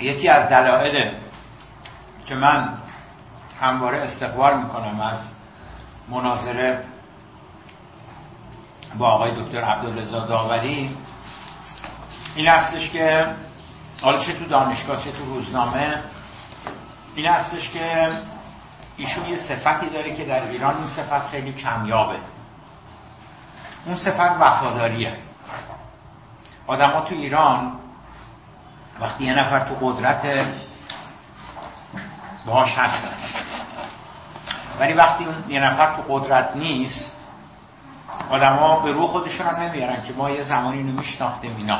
یکی از دلایل که من همواره استقبال می‌کنم از مناظره با آقای دکتر عبدالرضا داوری این هستش که حالا چه تو دانشگاه چه تو روزنامه این هستش که ایشون یه صفتی داره که در ایران این صفت خیلی کمیابه. اون صفت وفاداریه. آدما تو ایران وقتی یه نفر تو قدرت باش هستن ولی وقتی اون یه نفر تو قدرت نیست آدما به روح خودشون هم نمیارن که ما یه زمانی اینو میشناختیم اینا.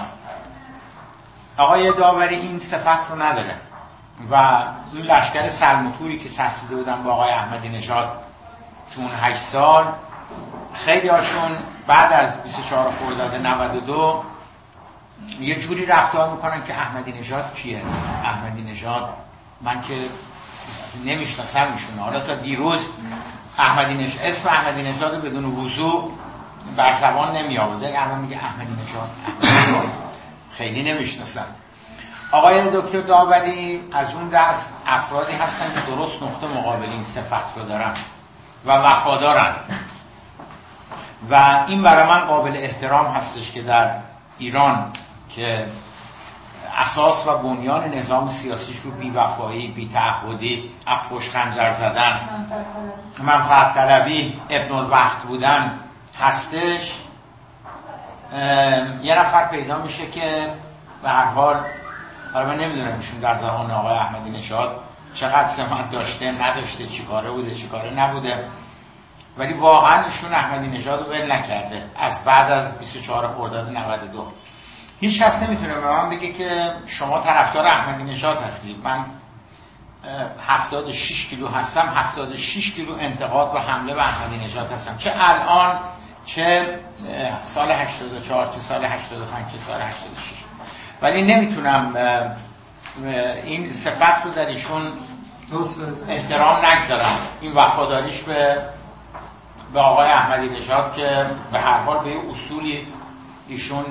آقای داوری این صفت رو نداره و این لشکر سرموتوری که چسبیده بودن با آقای احمدی نژاد تو اون هشت سال خیلی هاشون بعد از 24 خرداد 92 یه جوری رفتار می‌کنن که احمدی نژاد کیه؟ احمدی نژاد من که نمی‌شناسم ایشون. حالا تا دیروز احمدی نژاد اسم احمدی نژاد بدون وضوع بر زبان نمی آورده اما میگه احمدی نژاد خیلی نمی‌شناسم. آقای دکتر داوری از اون دست افرادی هستن که درست نقطه مقابل این صفت رو دارن و وفادارن. و این برای من قابل احترام هستش که در ایران که اساس و بنیان نظام سیاسیش رو بیوفایی بیتعهدی اپوش خنجر زدن منفعت طلبی ابن الوقت بودن هستش. یه نفر پیدا میشه که به هر حال حالا من نمی‌دونم ایشون در زمان آقای احمدی نژاد چقدر سمت داشته نداشته چیکاره بوده چیکاره نبوده. ولی واقعا ایشون احمدی نژاد رو نکرده. از بعد از 24 خرداد 92 هیچ کس نمی‌تونه به من بگه که شما طرفدار احمدی نژاد هستید. من 76 کیلو هستم 76 کیلو انتقاد و حمله به احمدی نژاد هستم. چه الان چه سال 84 چه سال 85 چه سال 86 ولی نمی‌تونم این صفت رو در ایشون احترام نگذارم. این وفاداریش به به آقای احمدی نژاد که به هر حال به اصولی ایشون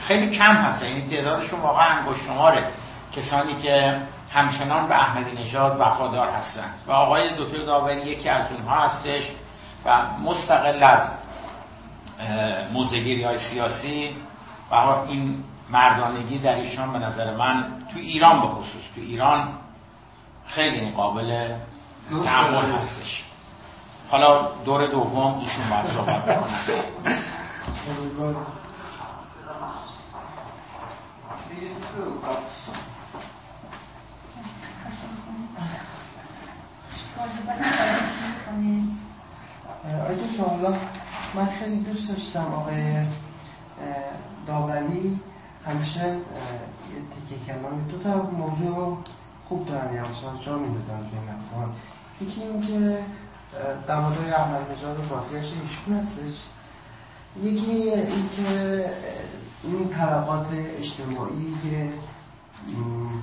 خیلی کم هست. یعنی تعدادشون واقعا انگشت شماره کسانی که همچنان به احمدی نژاد وفادار هستن. و آقای دکتر داوری یکی از اونها هستش و مستقل از موزگیری های سیاسی و این مردانگی در ایشان به نظر من تو ایران به خصوص تو ایران خیلی قابل تعمل هستش. حالا دور دوم ایشون باید صحبت بکنن آقای شاملا من خیلی دوست داشتم آقای داوری همیشه یه تکیه کردم دو تا موضوع خوب دارن یه مثلا جا می‌دادن توی مقدار یکی این که دمادای احمد نژاد و بازیش ایشون هستش یکی این که این طبقات اجتماعی که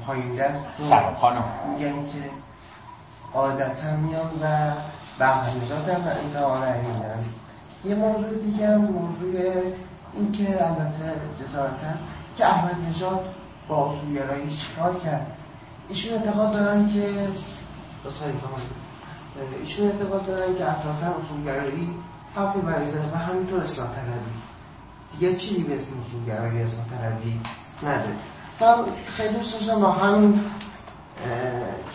پایین دست رو میگن که عادتا میان و نژاد هم انتقال میدن. یه موضوع دیگه هم موضوع این که البته جسارتا که احمد نژاد با اصولگرایی چیکار کرد. ایشون اعتقاد دارن که ایشون اعتقاد دارن که اساسا اصولگرایی حرفی برای زده و همینطور اصلاح طلبی دیگه چیزی به اسم اصولگرایی اصلاح طلبی نداره تا خیلی داشتم با همین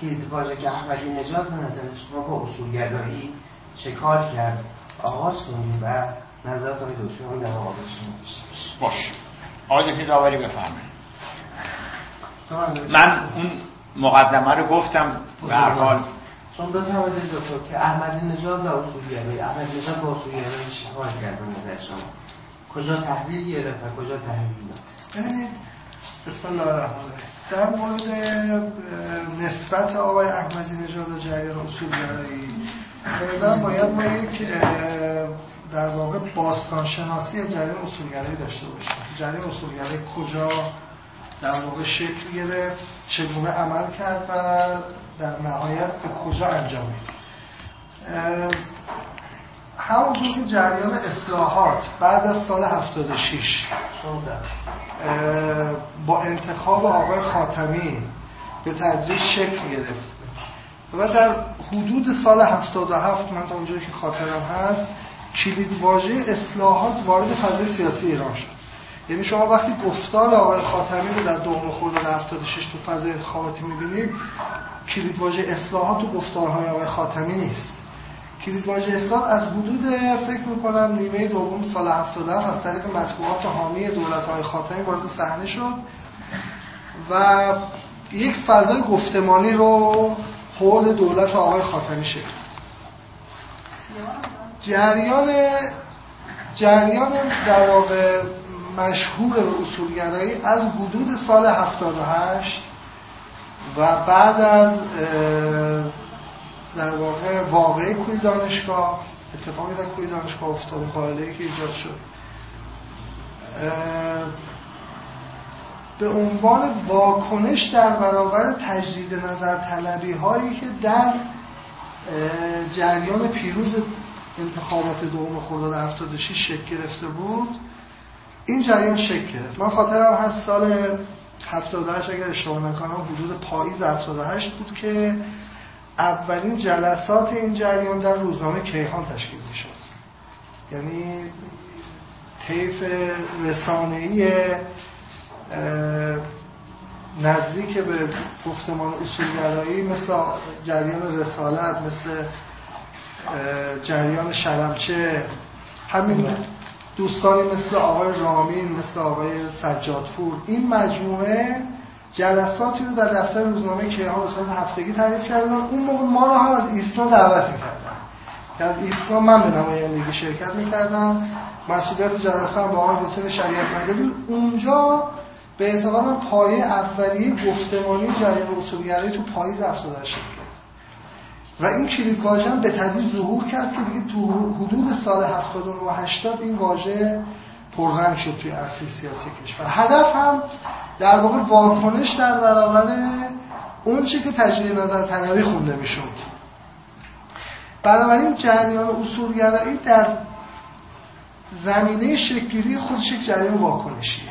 کلید که احمدی نژاد به نظر شما با اصولگرایی چه کار کرد؟ آغاز کنیم و نظرات آقای دکتر در مقابل شما باش آقای دکتر داوری بفرمایید. من اون مقدمه رو گفتم به هر حال. چون بفرمایید دکتر که احمدی نژاد و اصولگرایی احمدی نژاد با اصولگرایی چیکار کرد به نظر شما؟ کجا تحویل گرفت و کجا تحویل داد؟ ببینید بسم الله الرحمن در مورد نسبت آقای احمدی نژاد و جریان اصولگرایی بعدا باید ما یک در واقع باستان شناسی جریان اصولگرایی داشته باشیم. جریان اصولگرایی کجا در واقع شکل گرفت چگونه عمل کرد و در نهایت به کجا انجام همونطور که جریان اصلاحات بعد از سال 76 با انتخاب آقای خاتمی به تدریج شکل گرفت. و در حدود سال 77 من تا اونجایی که خاطرم هست کلید واژه اصلاحات وارد فضای سیاسی ایران شد. یعنی شما وقتی گفتار آقای خاتمی رو در دوم خرداد 76 تو فضای انتخاباتی می‌بینید کلید واژه اصلاحات تو گفتارهای آقای خاتمی نیست. کلید واژه اصلاحات از حدود فکر می‌کنم نیمه دوم سال 77 از طریق مطبوعات حامی دولت های خاتمی وارد صحنه شد و یک فضای گفتمانی رو حول دولت آقای خاتمی شکل جریان جریان در واقع مشهور به اصولگرایی از حدود سال 78 و بعد از در واقع واقعی کوی دانشگاه اتفاقی در کوی دانشگاه افتاد قائله که ایجاد شد. به عنوان واکنش در برابر تجدید نظر طلبی هایی که در جریان پیروز انتخابات دوم خرداد 76 شکل گرفته بود این جریان شکل گرفت. من خاطرم هست سال 78 اگر اشتباه نکنم حدود پاییز 78 بود که اولین جلسات این جریان در روزنامه کیهان تشکیل می شد یعنی طیف رسانه‌ای نزدیک به گفتمان اصولگرایی مثل جریان رسالت مثل جریان شرمچه. همین دوستانی مثل آقای رامین مثل آقای سجادپور. این مجموعه جلساتی رو در دفتر روزنامه کیهان به هفتگی تعریف کردن اون موقع ما رو هم از ایسنا دعوت می‌کردن. که از ایسنا من به نمایندگی شرکت می‌کردم. مسئولیت جلسه هم با آقای حسین شریعت مدلی اونجا به اعتقادم پایه اولیه گفتمانی جریان اصولگرایی تو پاییز افزاده شد. و این کلید واژه هم به تدریج ظهور کرد که دیگه تو حدود سال 79 و 80 این واژه پررنگ شد توی عرصه سیاسی کشور. هدف هم در واقع واکنش در برابر اون چی که تجدید نظر طلبی خونده می‌شد. بنابراین جریان اصولگرایی در زمینه شکلی خودش یک جریان واکنشیه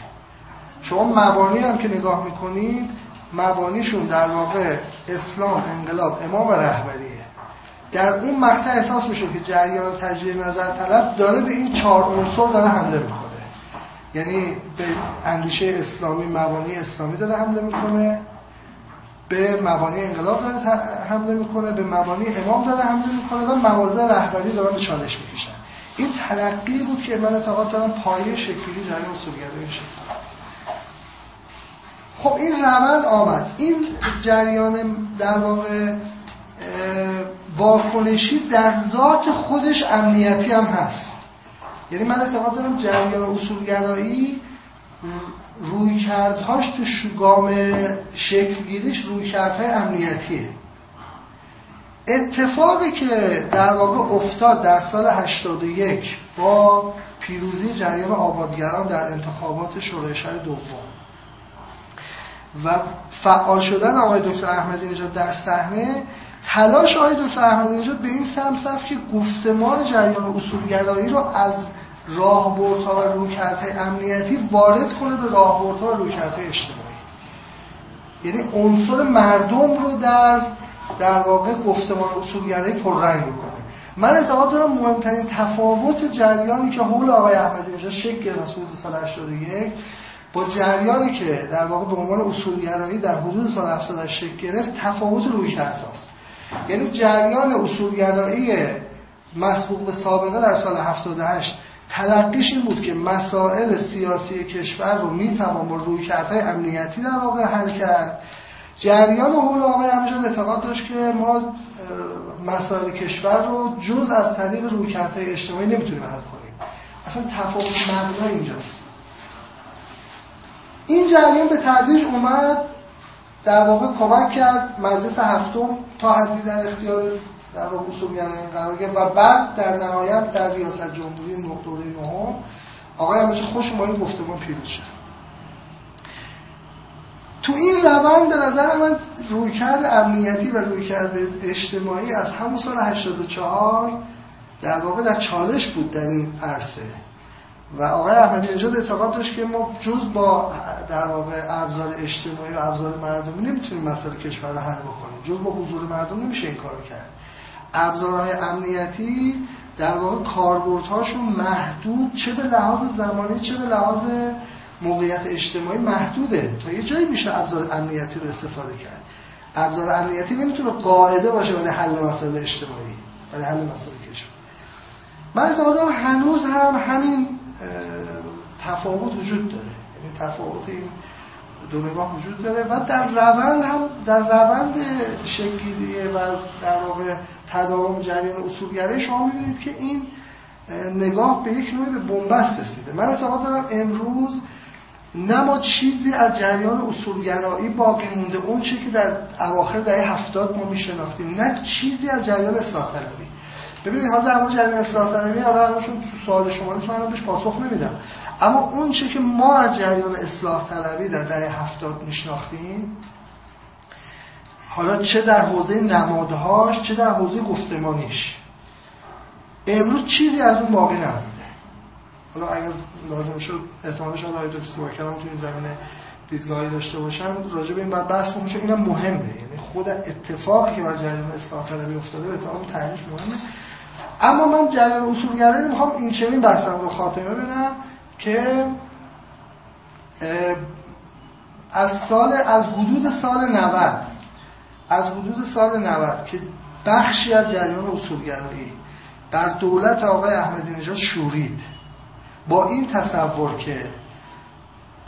شما مبانی هم که نگاه می‌کنید مبانیشون در واقع اسلام انقلاب امام رهبریه. در اون مقطع احساس میشه که جریان تجدید نظر طلب داره به این چهار عنصر داره حمله می‌کنه. یعنی به اندیشه اسلامی مبانی اسلامی داره حمله می‌کنه. به مبانی انقلاب داره حمله می‌کنه. به مبانی امام داره حمله می‌کنه و موازه رهبری دارن به چالش می‌کشن. این تلقی بود که من اعتقاد دارم پایه شکلی جریان اصولگرایی شد خب این روند آمد. این جریان در واقع واکنشی در ذات خودش امنیتی هم هست. یعنی من اعتقاد دارم جریان اصولگرایی روی کردهاش تو شگام شکل گیریش روی کردهای امنیتیه. اتفاقی که در واقع افتاد در سال 81 با پیروزی جریان آبادگران در انتخابات شورای شهر دوم. و فعال شدن آقای دکتر احمدی نژاد در صحنه تلاش آقای دکتر احمدی نژاد به این سمت که گفتمان جریان اصولگرایی رو از راهبردها و رویکردهای امنیتی وارد کنه به راهبردها و رویکردهای اجتماعی. یعنی عنصر مردم رو در در واقع گفتمان اصولگرایی پررنگ کنه من اعتقاد دارم مهمترین تفاوت جریانی که حول آقای احمدی نژاد شکل گرفت از حدود سال 81 با جریانی که در واقع به عنوان اصولگرایی در حدود سال 70 شکل گرفت تفاوت رویکردهاست یعنی جریان اصولگرایی مسبوق به سابقه در سال 78 تلقیش این بود که مسائل سیاسی کشور رو می‌توان با رویکردهای امنیتی در واقع حل کرد. جریان حول آقای همجان اعتقاد داشت که ما مسائل کشور رو جز از طریق رویکردهای اجتماعی نمی‌تونیم حل کنیم. اصلا تفاوت مبنا اینجاست. این جریان به تدریج اومد در واقع کمک کرد مجلس هفتم تا حدی در اختیار در واقع اصول این گرفت. و بعد در نهایت در ریاست جمهوری دوره نهم آقای همچه خوش ما این گفتمان پیروز شد. تو این روند به نظر من رویکرد امنیتی و رویکرد اجتماعی از همون سال 84 در واقع در چالش بود در این عرصه. و آقای احمدی نژاد اعتقاد داشت که ما جز با در واقع ابزار اجتماعی و ابزار مردمی نمی‌تونیم مسئله کشور رو حل بکنیم. جز با حضور مردم نمیشه این کارو کرد. ابزارهای امنیتی در واقع کاربردهاشون محدود چه به لحاظ زمانی چه به لحاظ موقعیت اجتماعی محدوده. تا یه جایی میشه ابزار امنیتی رو استفاده کرد. ابزار امنیتی نمی‌تونه قاعده باشه برای حل مسائل اجتماعی برای حل مسائل کشور. من اعتقاد هنوز هم همین تفاوت وجود داره. یعنی تفاوت این دو نگاه وجود داره و در روند هم در روند شکلی و در واقع تداوم جریان اصولگرایی شما می‌بینید که این نگاه به یک نوعی به بنبست رسیده. من اعتقاد دارم امروز نه ما چیزی از جریان اصولگرایی باقی مونده. اون چی که در اواخر دهه هفتاد ما میشناختیم. نه چیزی از جریان اصلاح طلبی ببینید حالا در مورد جریان اصلاح طلبی حالا تو سوال شما نیست من بهش پاسخ نمیدم. اما اون چی که ما از جریان اصلاح طلبی در دهه هفتاد میشناختیم حالا چه در حوزه نمادهاش چه در حوزه گفتمانیش. امروز چیزی از اون باقی نمونده حالا اگر لازم شد احتمال شد آقای دکتر کلام تو این زمینه دیدگاهی داشته باشن راجع به این بعد بحث کنیم چون اینم مهمه. یعنی خود اتفاقی که بر جریان اصلاح طلبی افتاده به احتمال تعریف مهمه. اما من جریان اصولگرایی می‌خوام این چنین بحثم رو خاتمه بدم که از سال از حدود سال 90 از حدود سال 90 که بخشی از جریان اصولگرایی در دولت آقای احمدی نژاد شورید. با این تصور که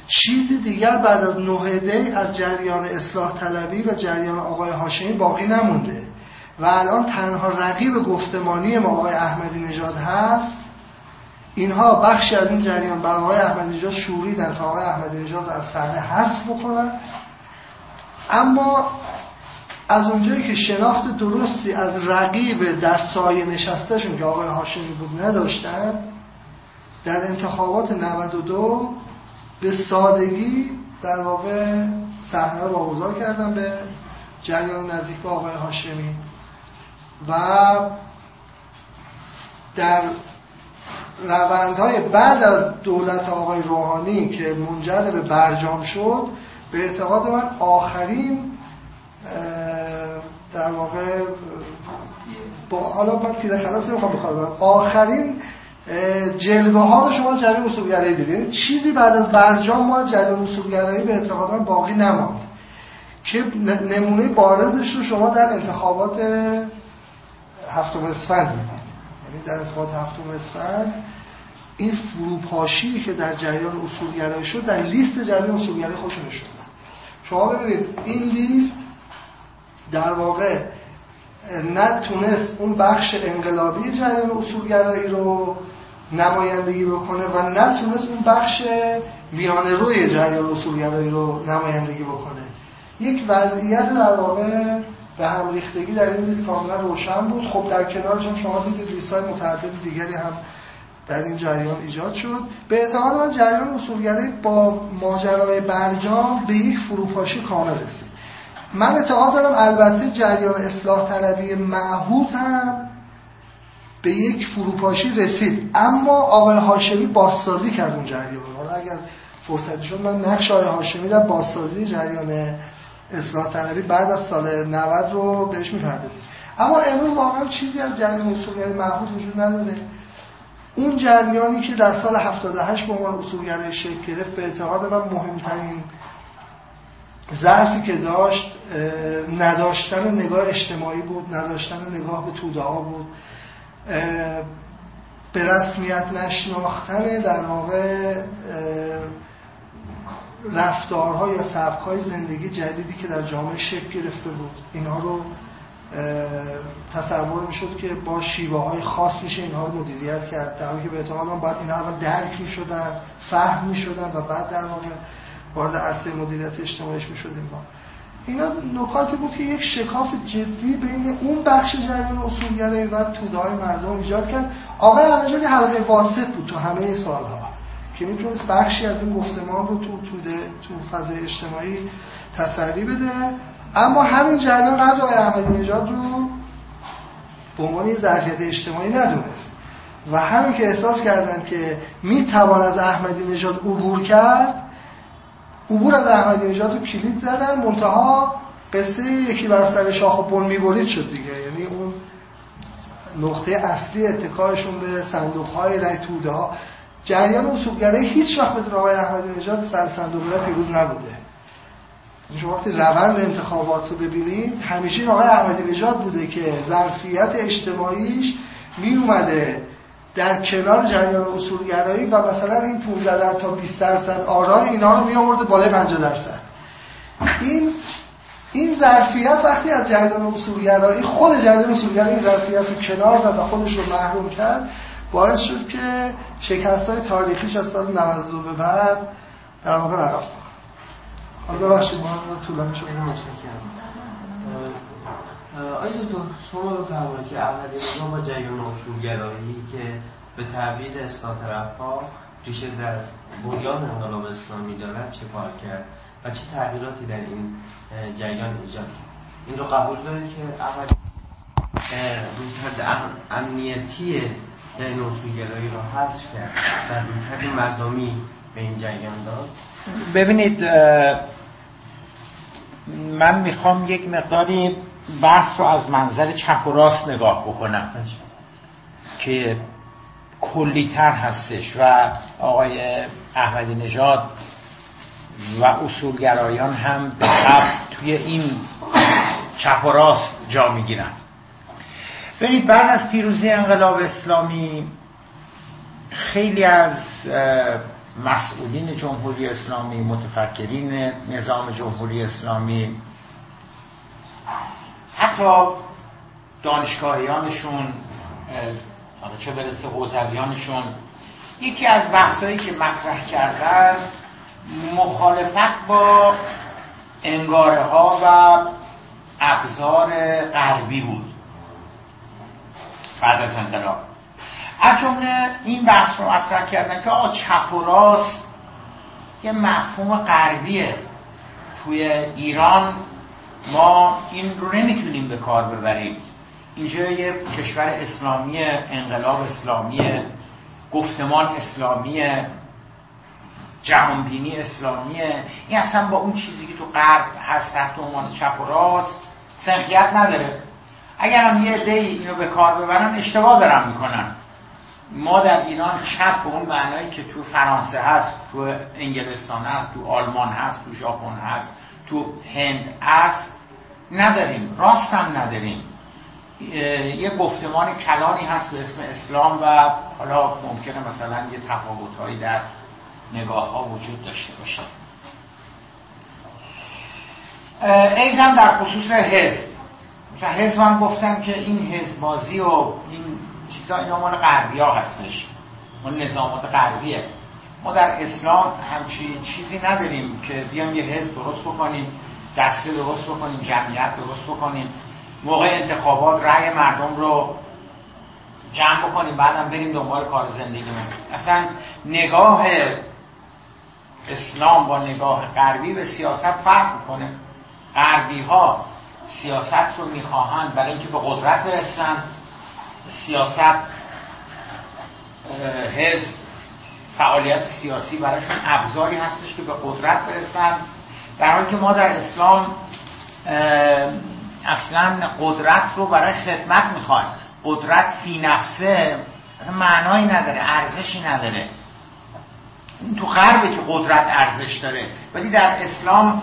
چیزی دیگر بعد از نهده از جریان اصلاح طلبی و جریان آقای هاشمی باقی نمونده و الان تنها رقیب گفتمانی ما آقای احمدی نژاد هست. اینها بخشی از این جریان بر آقای احمدی نژاد شوریدن تا آقای احمدی نژاد از صحنه حذف بکنن. اما از اونجایی که شناخت درستی از رقیب در سایه نشستهشون که آقای هاشمی بود نداشتن در انتخابات 92 به سادگی در واقع صحنه رو واگذار کردن به جریان نزدیک به آقای هاشمی و در روندهای بعد از دولت آقای روحانی که منجر به برجام شد به اعتقاد من آخرین در واقع با حالا من تیر خلاص نمی‌خوام بخوام آخرین جلوه ها رو شما جریان اصولگرایی دیدین چیزی بعد از برجام ما جریان اصولگرایی به اعتقاد من باقی نماند. که نمونه بارزش رو شما در انتخابات هفتم اسفند می‌بینید. یعنی در انتخابات هفتم اسفند این فروپاشی که در جریان اصولگرایی شد در لیست جریان اصولگرایی خودشون شد شما ببینید این لیست در واقع نتونست اون بخش انقلابی جریان اصولگرایی رو نمایندگی بکنه و نتونست اون بخش میان روی جریان اصولگرایی رو نمایندگی بکنه. یک وضعیت در واقع به هم ریختگی در این لیست کاملا روشن بود. خب در کنارش هم شما دیدید لیست های متعدد دیگری هم در این جریان ایجاد شد. به اعتقاد من جریان اصولگرایی با ماجرای برجام به یک فروپاشی کامل رسید. من اعتقاد دارم البته جریان اصلاح طلبی معهود هم به یک فروپاشی رسید. اما آقای هاشمی بازسازی کرد اون جریان حالا اگر فرصتی شد من نقش آقای هاشمی در بازسازی جریان اصلاح طلبی بعد از سال 90 رو بهش می‌پردازیم. اما امروز واقعا چیزی از جریان اصولگرای معهود وجود نداره. اون جریانی که در سال 78 به عنوان اصولگرای شکل گرفت به اعتقاد من مهمترین ضعفی که داشت نداشتن نگاه اجتماعی بود نداشتن نگاه به توده ها بود به رسمیت نشناختن در واقع رفتارها یا سبکای زندگی جدیدی که در جامعه شکل گرفته بود. اینها رو تصور می‌شد که با شیوه های خاص میشه اینها رو مدیریت کرد. در حالی که به احتمال باید اینها اول درک می‌شدن فهم می‌شدن و بعد در واقع وارد عرصه مدیریت اجتماعیش می‌شدیم ما. اینا نکاتی بود که یک شکاف جدی بین اون بخش جریان اصولگرایی و توده های مردم ایجاد کرد. آقای احمدی حلقه واسط بود تو همه سالها که می‌تونست بخشی از این گفتمان رو تو توده تو فضای اجتماعی تسری بده. اما همین جریان قدر آقای احمدی نژاد رو به عنوان یه ظرفیت اجتماعی ندونست. و همین که احساس کردن که می‌توان از احمدی نژاد عبور کرد عبور از احمدی نژاد رو کلید زدن. منتها قصه یکی بر سر شاخ و پل می‌برید شد دیگه. یعنی اون نقطه اصلی اتکایشون به صندوق های رای توده ها. جریان اصولگرایی هیچ وقت مثل آقای احمدی نژاد سر صندوق رای پیروز نبوده. شما وقتی روند انتخابات رو ببینید همیشه این آقای احمدی نژاد بوده که ظرفیت اجتماعیش می اومده در کنار جریان اصولگرایی و مثلا این 15 تا 20 درصد آرای اینا رو می آورده بالای 50 درصد. این این ظرفیت وقتی از جریان اصولگرایی خود جریان اصولگرایی این ظرفیت رو کنار زد و خودش رو محروم کرد باعث شد که شکست های تاریخیش از سال 92 به بعد در واقع رقم حالا ببخشید ما طولانی شد. آیا دکتر شما بفرمایید که اولی نظام با جریان اصولگرایی که به اصلاح طرفها ریشه در بنیان انقلاب اسلامی دارد چه کار کرد و چه تغییراتی در این جریان ایجاد کرد؟ این رو قبول دارید که اول رویکرد امنیتی جریان اصولگرایی رو حذف کرد در رویکرد مردمی به این جریان داد؟ ببینید من می‌خوام یک مقداری بحث رو از منظر چپ و راست نگاه بکنم. که کلیتر هستش و آقای احمدی نژاد و اصولگرایان هم به توی این چپ و راست جا می‌گیرن. ببینید بعد از پیروزی انقلاب اسلامی خیلی از مسئولین جمهوری اسلامی متفکرین نظام جمهوری اسلامی حتی دانشگاهیانشون حالا چه برسه حوزویانشون یکی از بحثایی که مطرح کردن مخالفت با انگاره ها و ابزار غربی بود. بعد از انقلاب. از جمله این بحث رو مطرح کردن که آقا چپ و راست یه مفهوم غربیه. توی ایران ما این رو نمی‌تونیم به کار ببریم. اینجا یه کشور اسلامی انقلاب اسلامی گفتمان اسلامی جهانبینی اسلامیه این اصلا با اون چیزی که تو غرب هست تحت عنوان چپ و راست سنخیت نداره. اگر هم یه دی اینو به کار ببرن اشتباه دارن می‌کنن. ما در ایران چپ به اون معنایی که تو فرانسه هست تو انگلستان هست تو آلمان هست تو ژاپن هست تو هند هست نداریم راست هم نداریم یه گفتمان کلانی هست به اسم اسلام و حالا ممکنه مثلا یه تفاوتهایی در نگاه ها وجود داشته باشه. ایزن در خصوص حزب. مثلا حزب هم گفتم که این حزبازی و این چیزا اینا مال غربی ها هستش. مال نظامات غربیه. ما در اسلام همچین چیزی نداریم که بیام یه حزب درست بکنیم. دسته درست بکنیم جمعیت درست بکنیم. موقع انتخابات رأی مردم رو جمع بکنیم بعدم بریم دنبال کار زندگیمون. اصلا نگاه اسلام با نگاه غربی به سیاست فرق می‌کنه. غربی ها سیاست رو می‌خواهند برای اینکه به قدرت برسن. سیاست حزب فعالیت سیاسی برایشون ابزاری هستش که به قدرت برسن. در حالی که ما در اسلام اصلا قدرت رو برای خدمت می‌خوایم. قدرت فی نفسه معنایی نداره ارزشی نداره. این تو غربه که قدرت ارزش داره. ولی در اسلام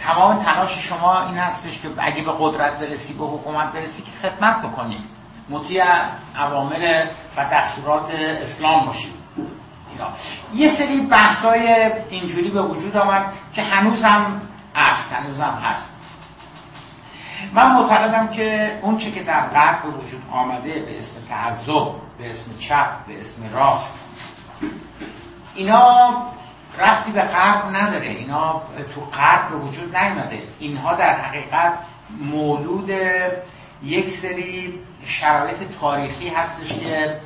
تمام تلاش شما این هستش که اگه به قدرت برسی به حکومت برسی که خدمت بکنید مطیع عوامل و دستورات اسلام باشید یه سری بحثای اینجوری به وجود آمد که هنوز هم هست هنوز هم هست. من معتقدم که اون چه که در غرب به وجود آمده به اسم تعذب به اسم چپ به اسم راست اینا رفتی به غرب نداره. اینا تو غرب به وجود نیومده. اینها در حقیقت مولود یک سری شرایط تاریخی هستش که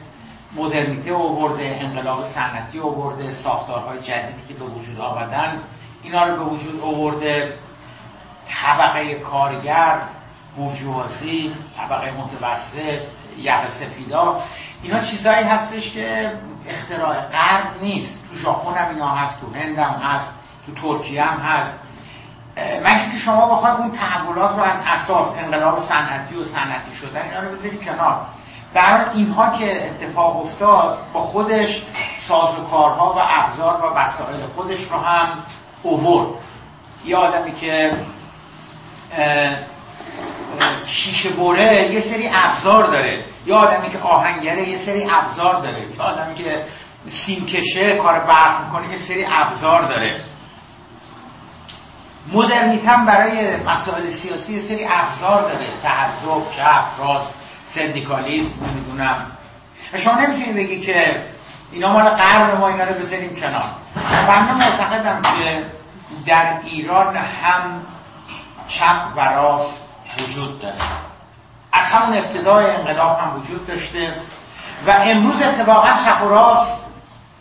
مدرنیته آورده انقلاب صنعتی آورده ساختارهای جدیدی که به وجود آمدن اینا رو به وجود آورده. طبقه کارگر بورژوازی طبقه متوسط یقه سفیدا. اینا چیزایی هستش که اختراع غرب نیست. تو ژاپن هم اینا هست تو هند هم هست تو ترکیه هم هست. من که شما بخواید اون تحولات رو از اساس انقلاب صنعتی و صنعتی شدن اینا رو بذاری کنار. برای اینها که اتفاق افتاد با خودش سازوکارها و ابزار و وسایل خودش رو هم اوورد. یه آدمی که شیشه بره یه سری ابزار داره. یه آدمی که آهنگره یه سری ابزار داره. یه آدمی که سیمکشه کار برق می‌کنه یه سری ابزار داره. مدرنیتم برای مسائل سیاسی یه سری ابزار داره. تحضب چپ راست سندیکالیسم نمی‌دونم. شما نمی‌تونید بگی که اینا مال غرب ما اینا رو بذاریم کنار. بنده معتقدم که در ایران هم چپ و راست وجود داره. از همون ابتدای انقلاب هم وجود داشته و امروز اتفاقا چپ و راست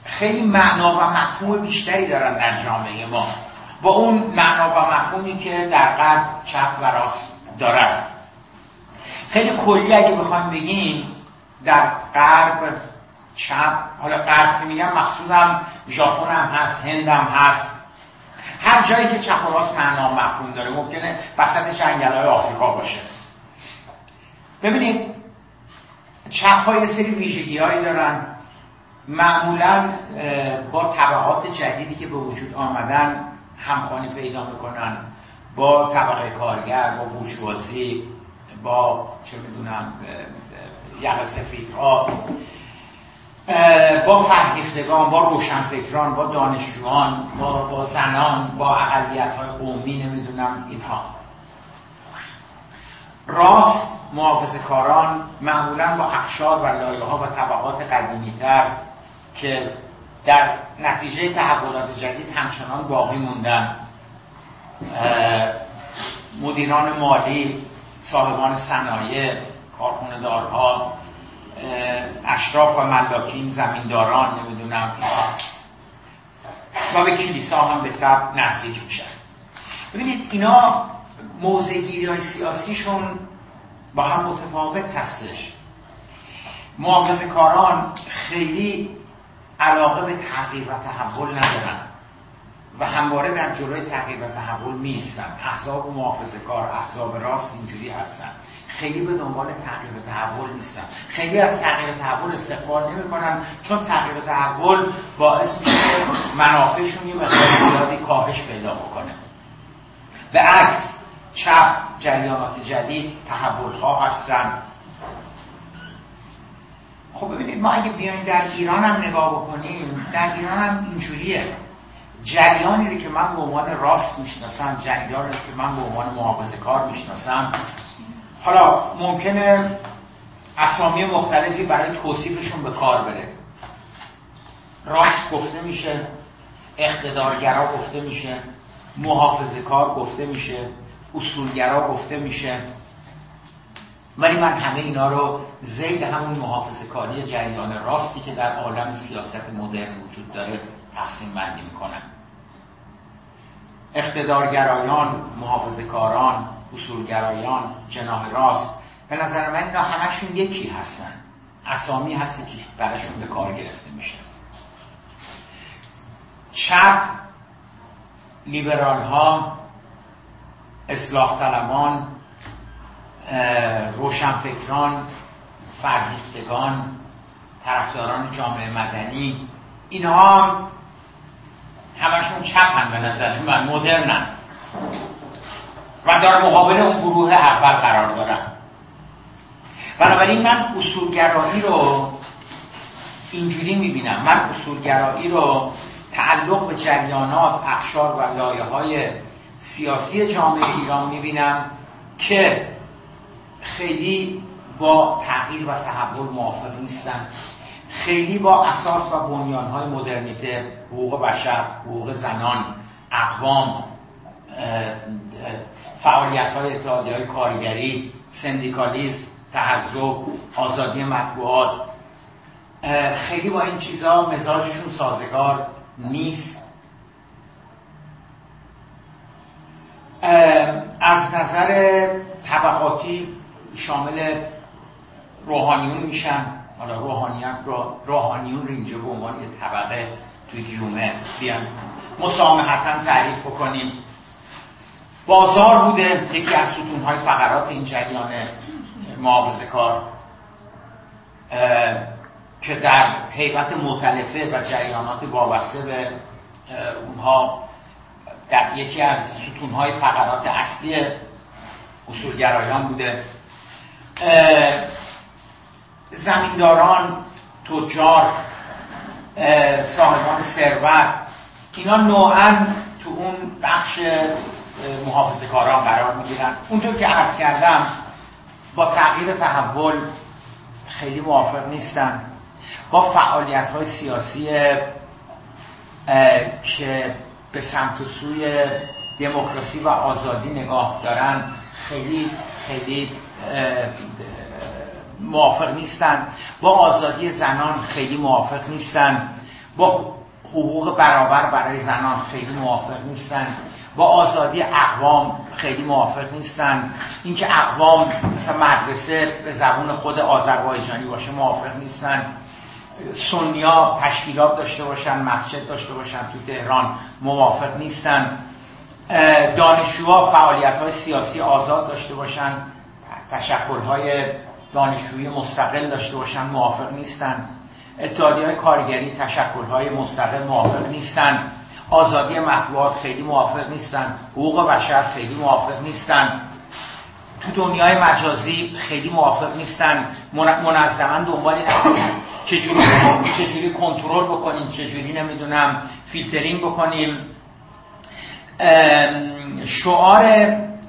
خیلی معنا و مفهوم بیشتری دارن در جامعه ما. با اون معنا و مفهومی که در قلب چپ و راست دارد خیلی کلی اگه بخوایم بگیم در غرب چپ حالا غرب که میگم مقصودم ژاپن هم هست هند هم هست. هر جایی که چپ و راست معنا مفهوم داره ممکنه وسط جنگل های آفریقا باشه. ببینید چپ های سری ویژگی هایی دارن. معمولا با طبقات جدیدی که به وجود آمدن همخوانی پیدا می‌کنن. با طبقه کارگر با بوشوازی با چه می‌دونم یقه سفیدها با فرهیختگان با روشنفکران با دانشجویان با, با زنان با اقلیت های قومی نمی‌دونم اینها. راست محافظ کاران معمولا با اقشار و لایه ها و طبقات قدیمیتر که در نتیجه تحولات جدید همچنان باقی موندن. مدیران مالی صاحبان صنایع کارخونه دارها اشراف و ملاکین زمینداران نمی‌دونم و به کلیسا هم به طب نزدیک میشن. ببینید اینا موزگیری های سیاسیشون با هم متفاوت هستش. محافظ کاران خیلی علاقه به تغییر و تحول ندارن. و همواره در جلوی تغییر و تحول میستن احزاب و محافظه کار احزاب راست اینجوری هستن. خیلی به دنبال تغییر و تحول نیستن خیلی از تغییر و تحول استقبال نمی‌کنن چون تغییر و تحول باعث میشه منافعشون یه مقدار زیادی کاهش پیدا بکنه. به عکس چپ جریانات جدید تحول ها هستن. خب ببینید ما اگه بیایم در ایران هم نگاه بکنیم در ایران هم اینجوریه. جریانی رو که من به عنوان راست می‌شناسم جریانی رو که من به عنوان محافظه کار می‌شناسم. حالا ممکنه اسامی مختلفی برای توصیفشون به کار بره. راست گفته میشه اقتدارگرا گفته میشه محافظه کار گفته میشه اصولگرا گفته میشه. ولی من همه اینا رو زید همون محافظه کاری جریان راستی که در عالم سیاست مدرن وجود داره تقسیم بندی می‌کنم. اقتدارگرایان محافظه کاران اصولگرایان جناح راست به نظر من اینا همشون یکی هستن. اسامی هستی که براشون به کار گرفته میشه. چپ لیبرال ها اصلاح طلبان روشنفکران فرهیختگان طرفداران جامعه مدنی اینها همشون چپن به نظر من مدرنن و در مقابل اون گروه اول قرار دارن بنابراین من اصولگرایی رو اینجوری می‌بینم. من اصولگرایی رو تعلق به جریانات اخشار و لایه های سیاسی جامعه ایران می‌بینم که خیلی با تغییر و تحول موافق نیستن. خیلی با اساس و های مدرنیته حقوق بشر حقوق زنان اقوام فعالیت های اتحادی های کارگری سندیکالیسم تحضب آزادی مطبوعات. خیلی با این چیزها مزاجشون سازگار نیست. از نظر طبقاتی شامل روحانیون میشن حالا روحانیت رو روحانیون رو اینجا به عنوان یه طبقه توی گیومه بیان مسامحتا تعریف بکنیم. بازار بوده یکی از ستونهای فقرات این جریان محافظه کار که در حیبت مختلفه و جریانات وابسته به اونها در یکی از ستونهای فقرات اصلی اصولگرایان بوده. زمینداران تجار صاحبان ثروت اینا نوعا تو اون بخش محافظه کاران قرار می‌گیرن. اونطور که عرض کردم با تغییر تحول خیلی موافق نیستن. با فعالیت های سیاسی که به سمت و سوی دموکراسی و آزادی نگاه دارن خیلی خیلی موافق نیستن. با آزادی زنان خیلی موافق نیستن. با حقوق برابر برای زنان خیلی موافق نیستن. با آزادی اقوام خیلی موافق نیستن. اینکه اقوام مثلا مدرسه به زبون خود آذربایجانی باشه موافق نیستن. سنیا تشکیلات داشته باشن مسجد داشته باشن تو تهران موافق نیستن. دانشجوها فعالیت های سیاسی آزاد داشته باشن. تشکلهای دانشجویی مستقل داشته باشن موافق نیستن. اتحادی کارگری تشکل های مستقل موافق نیستن. آزادی مطبوعات خیلی موافق نیستن. حقوق بشر خیلی موافق نیستن. تو دنیای مجازی خیلی موافق نیستن. منظما دنبال چجوری چجوری کنترل بکنیم چجوری نمی‌دونم فیلترینگ بکنیم. شعار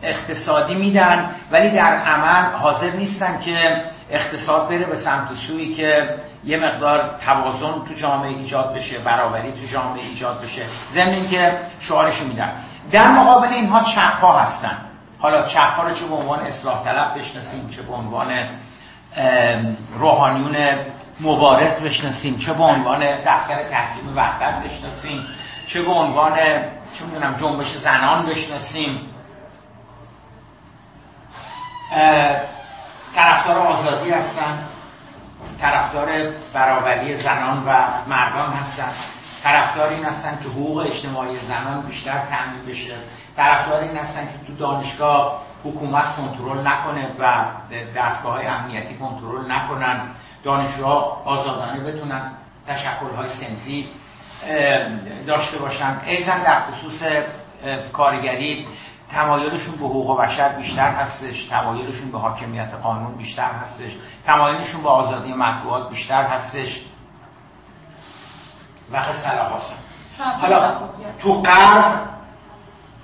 اقتصادی میدن ولی در عمل حاضر نیستن که اقتصاد بره به سمت سوی که یه مقدار توازن تو جامعه ایجاد بشه برابری تو جامعه ایجاد بشه. ضمن که شعارشو میدن در مقابل اینها چپ ها هستن. حالا چپ ها رو چه به عنوان اصلاح طلب بشناسیم چه به عنوان روحانیون مبارز بشناسیم چه به عنوان دفتر تحکیم وحدت بشناسیم چه به عنوان چه می‌دونم جنبش زنان بشناسیم. طرفدار آزادی هستن طرفدار برابری زنان و مردان هستن طرفدار این هستن که حقوق اجتماعی زنان بیشتر تامین بشه طرفدار این هستن که تو دانشگاه حکومت کنترل نکنه و دستگاه های امنیتی کنترل نکنن دانشجوها آزادانه بتونن تشکل های سنفی داشته باشن. ایزن در خصوص کارگری تمایلشون به حقوق بشر بیشتر هستش تمایلشون به حاکمیت قانون بیشتر هستش تمایلشون به آزادی مطبوعات بیشتر هستش. و صلاح حالا تو قرب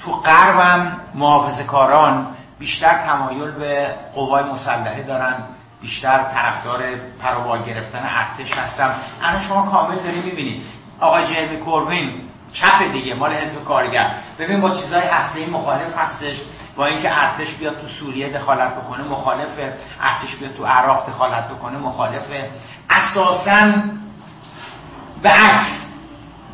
تو قربم محافظ کاران بیشتر تمایل به قوای مسلحه دارن بیشتر طرفدار پروبال گرفتن ارتش هستن. الان شما کامل داری می‌بینید آقای جرمی کوربین چپ دیگه مال حزب کارگر. ببین با چیزهای اصلی مخالف هستش. با اینکه ارتش بیاد تو سوریه دخالت بکنه مخالفه ارتش بیاد تو عراق دخالت بکنه مخالفه اساسا به عکس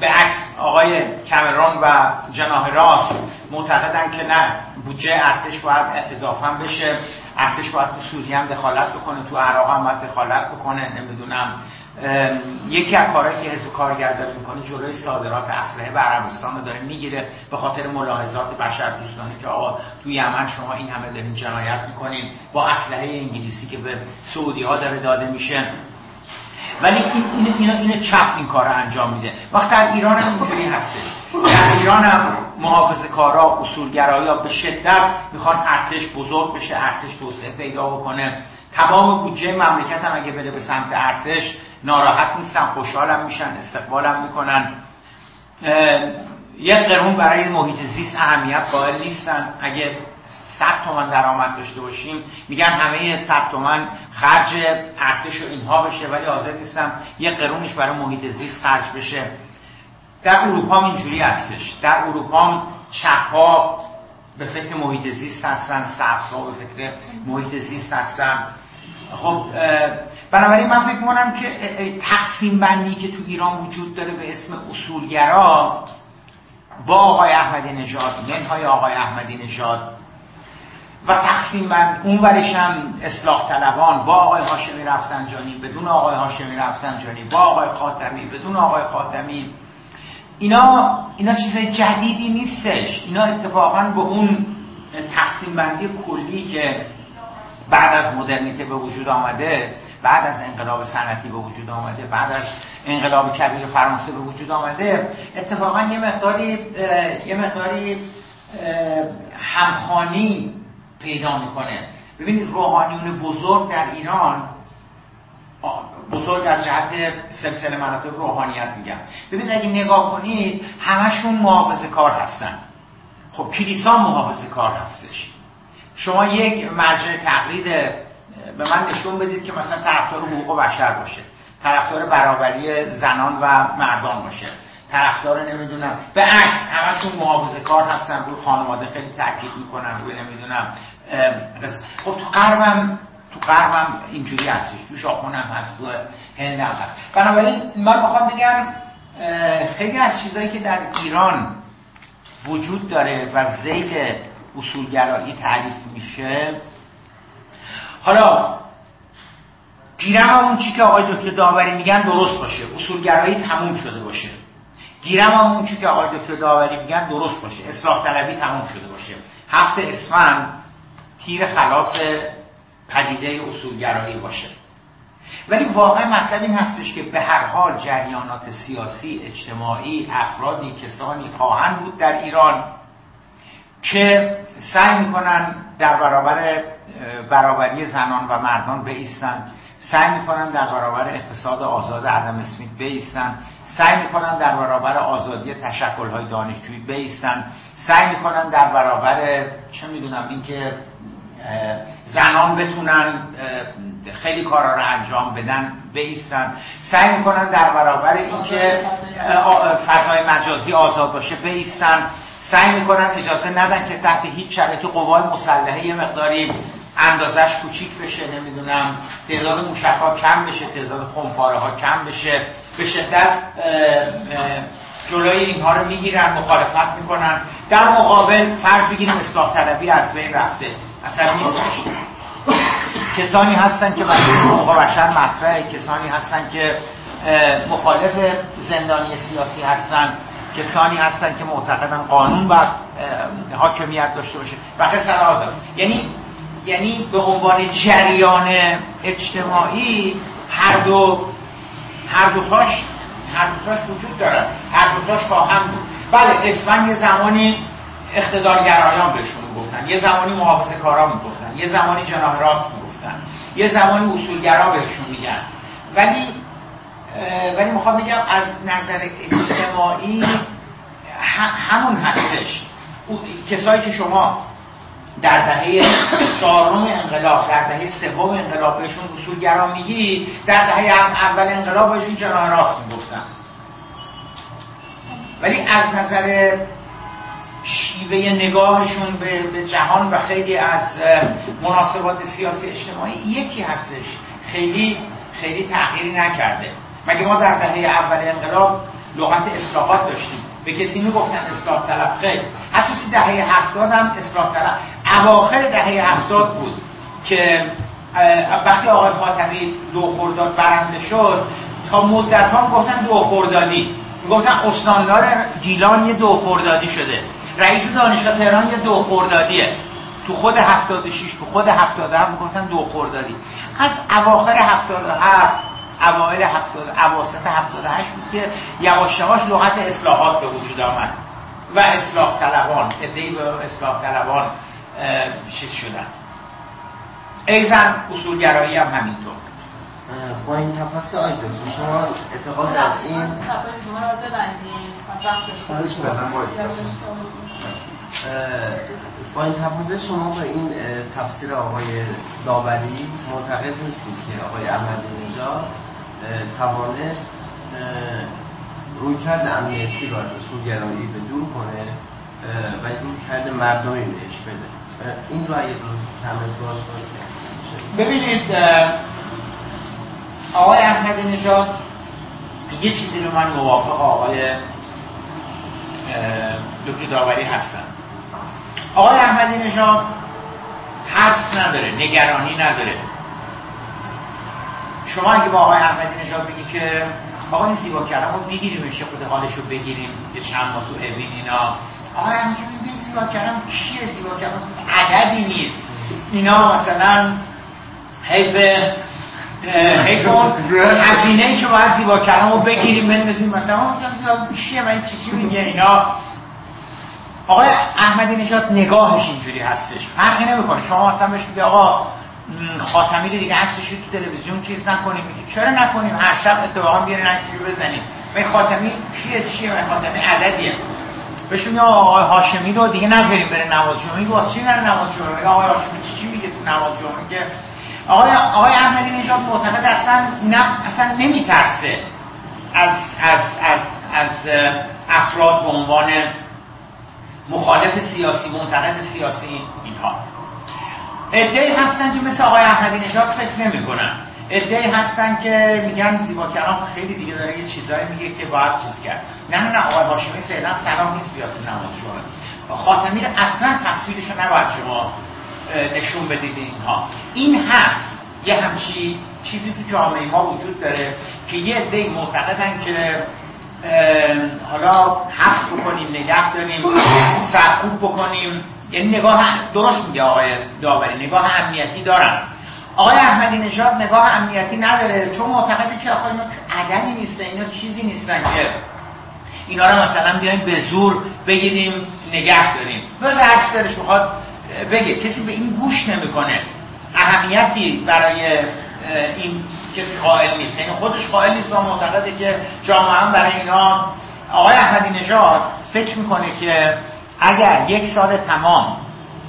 به عکس آقای کمرون و جناح راست معتقدن که نه بودجه ارتش باید اضافه بشه. ارتش باید تو سوریه هم دخالت بکنه تو عراق هم باید دخالت بکنه نمی‌دونم. یکی از کارهایی که حزب کارگر داره می‌کنه جلوی صادرات اسلحه به عربستان رو داره می‌گیره به خاطر ملاحظات بشر دوستانه که آقا تو یمن شما این همه دارین جنایت می‌کنین با اسلحه انگلیسی که به سعودی ها داره داده میشه. ولی این این این چپ این کار انجام میده. وقت در ایران هم اینجوری هستش. در ایران هم محافظ کارا اصولگرایی به شدت می‌خوان ارتش بزرگ بشه ارتش توسعه پیدا بکنه. تمام بودجه مملکت هم اگه بره به سمت ارتش ناراحت نیستن خوشحالم میشن استقبالم می‌کنن. یک قرون برای محیط زیست اهمیت قائل نیستن. اگه 100 تومن درآمد داشته باشیم میگن همه 100 تومن خرج ارتش و اینها بشه ولی حاضر نیستم یک قرونش برای محیط زیست خرج بشه. در اروپا هم اینجوری هستش. در اروپا هم چپا به فکر محیط زیست هستن سبزها به فکر محیط زیست هستن. خب بنابراین من فکر می‌کنم که تقسیم بندی که تو ایران وجود داره به اسم اصولگرا با آقای احمدی نژاد منهای آقای احمدی نژاد و تقسیم بند اون هم اصلاح طلبان با آقای هاشمی رفسنجانی بدون آقای هاشمی رفسنجانی با آقای خاتمی بدون آقای خاتمی. اینا اینا چیزای جدیدی نیستش. اینا اتفاقا به اون تقسیم بندی کلی که بعد از مدرنیته به وجود آمده بعد از انقلاب صنعتی به وجود آمده بعد از انقلاب کبیر فرانسه به وجود آمده اتفاقا یه مقداری یه مقداری همخانی پیدا می‌کنه. ببینید روحانیون بزرگ در ایران بزرگ از جهت سلسله مراتب روحانیت میگم ببینید اگه نگاه کنید همشون محافظ کار هستن. خب کلیسا محافظ کار هستش. شما یک مرجع تقلید به من نشون بدید که مثلا طرفدار حقوق بشر باشه طرفدار برابری زنان و مردان باشه طرفدار نمی‌دونم به عکس همشون محافظه کار هستن روی خانواده خیلی تاکید می‌کنن روی نمی‌دونم خب تو غربم تو غربم اینجوری هستش تو ژاپن هم هست تو هند هم هست. بنابراین من می‌خوام بگم خیلی از چیزهایی که در ایران وجود داره و زید اصولگرایی تعریف میشه. حالا گیرم اون چی که آقای دکتر داوری میگن درست باشه. اصولگرایی تموم شده باشه. گیرم اون چی که آقای دکتر داوری میگن درست باشه. اصلاح طلبی تموم شده باشه. هفت اسفند تیر خلاص پدیده اصولگرایی باشه. ولی واقع مطلب این هستش که به هر حال جریانات سیاسی اجتماعی افرادی کسانی خواهند بود در ایران. که سعی می‌کنن در برابر برابری زنان و مردان بیستن. سعی می‌کنن در برابر اقتصاد آزاد عدم اسمیت بیستن. سعی می‌کنن در برابر آزادی تشکلهای دانشجویی بیستن. سعی می‌کنن در برابر چه می‌دونم اینکه زنان بتونن خیلی کارا رو انجام بدن بیستن. سعی می‌کنن در برابر اینکه فضای مجازی آزاد باشه بیستن. سعی می‌کنن اجازه ندن که تحت هیچ شرایطی قوای مسلحه یه مقداری اندازش کوچیک بشه نمی‌دونم تعداد موشک کم بشه تعداد خمپاره ها کم بشه. به شدت جلوی اینها رو می‌گیرن مخالفت می‌کنن. در مقابل فرض بگیریم اصلاح طلبی از بین رفته. اصلا نیستش. کسانی هستن که حقوق بشر مطرحه. کسانی هستن که مخالف زندانی سیاسی هستن. کسانی هستن که معتقدن قانون باید حاکمیت داشته باشه. و قصر آزاد. یعنی یعنی به عنوان جریان اجتماعی هر دو هر دوتاش هر دوتاش وجود دارن هر دوتاش خواهم بود. بله اسفن یه زمانی اقتدارگرایان بهشون گفتن. یه زمانی محافظه کارا می‌گفتن. یه زمانی جناح راست می‌گفتن. یه زمانی اصولگرا بهشون میگن. ولی ولی می‌خوام بگم از نظر اجتماعی همون هستش. کسایی که شما در دهه چهارم انقلاب در دهه سوم انقلاب بهشون اصولگرا میگی در دهه اول انقلاب بهشون جناح راست می‌گفتن. ولی از نظر شیوه نگاهشون به, به جهان و خیلی از مناسبات سیاسی اجتماعی یکی هستش. خیلی خیلی تغییری نکرده. مگه ما در دهه اول انقلاب لغت اصلاحات داشتیم؟ به کسی می‌گفتن اصلاح طلب؟ خیلی حتی تو دهه هفتاد هم اصلاح طلب. اواخر دهه هفتاد بود که وقتی آقای خاتمی دو خورداد برنده شد تا مدت ها گفتن دو خوردادی گفتن استاندار گیلان یه دو خوردادی شده. رئیس دانشگاه تهران یه دو خوردادیه تو خود 76 تو خود 77 گفتن دو خوردادی از اواخر 77 اوایل 70 اواسط 78 بود که یواش یواش لغت اصلاحات به وجود آمد و اصلاح طلبان ادعی به اصلاح طلبان چیز شدن. ایزن اصولگرایی هم همینطور. با این تفاصیل آی دکتر شما اعتقاد از این شما. را با این تفاصیل شما به این تفسیر آقای داوری معتقد نیستید که آقای احمدی نژاد توانست روی کرد امنیتی را اصولگرایی به دور کنه و روی کرد مردمی بهش بده. این رو اگه همه باز ببینید آقای احمدی نژاد یه چیزی رو من موافق آقای دکتر داوری هستم. آقای احمدی نژاد ترس نداره نگرانی نداره. شما اگه با آقای احمدی نژاد بگی که آقا این زیبا کلام رو بگیریم میشه خود حالش رو بگیریم که چند ما تو اوین اینا. آقای احمدی این زیبا کلام کیه زیبا کلام عددی نیست. اینا مثلا حیف هزینه که باید زیبا کلام رو بگیریم بندازیم. مثلا چیه من چی میگه اینا؟ آقای احمدی نژاد نگاهش اینجوری هستش. فرقی نمی‌کنه. شما مثلا بهش میگه آقا خاتمی رو دیگه عکسش تو تلویزیون چیز نکنیم. میگه چرا نکنیم؟ هر شب اتفاقا بیارین عکسی رو بزنیم. من خاتمی چیه؟ چیه؟ من خاتمی عددیه. بهش میگه آقای هاشمی رو دیگه نذاریم بره نماز جمعه. میگه واسه چی نره نماز جمعه؟ میگه آقای هاشمی چی, چی میگه تو نماز جمعه؟ که آقای آقای احمدی نژاد معتقد اصلا نه اصلا نمیترسه از از از از افراد به عنوان مخالف سیاسی منتقد سیاسی اینها. ادعی هستن که مثل آقای احمدی نژاد فکر نمی‌کنن. ادعی هستن که میگن زیبا کلام خیلی دیگه داره یه چیزایی میگه که باید چیز کرد. نه نه آقای هاشمی فعلا سلام نیست بیاد تو نماز شما. خاتمی اصلا تصویرش رو نباید شما نشون بدید اینها. این هست. یه همچی چیزی تو جامعه ما وجود داره که یه عده معتقدن که حالا حفظ بکنیم نگه داریم سرکوب بکنیم. یعنی نگاه درست میگه آقای داوری نگاه امنیتی دارن آقای احمدی نژاد نگاه امنیتی نداره چون معتقده که آقای اینا عددی نیستن اینا چیزی نیستن که اینا رو مثلا بیایم به زور بگیریم نگه داریم. به هر دلش می‌خواد بگه. کسی به این گوش نمی‌کنه. اهمیتی برای این کسی قائل نیست. یعنی خودش قائل نیست و معتقده که جامعه هم برای اینا. آقای احمدی نژاد فکر می‌کنه که اگر یک سال تمام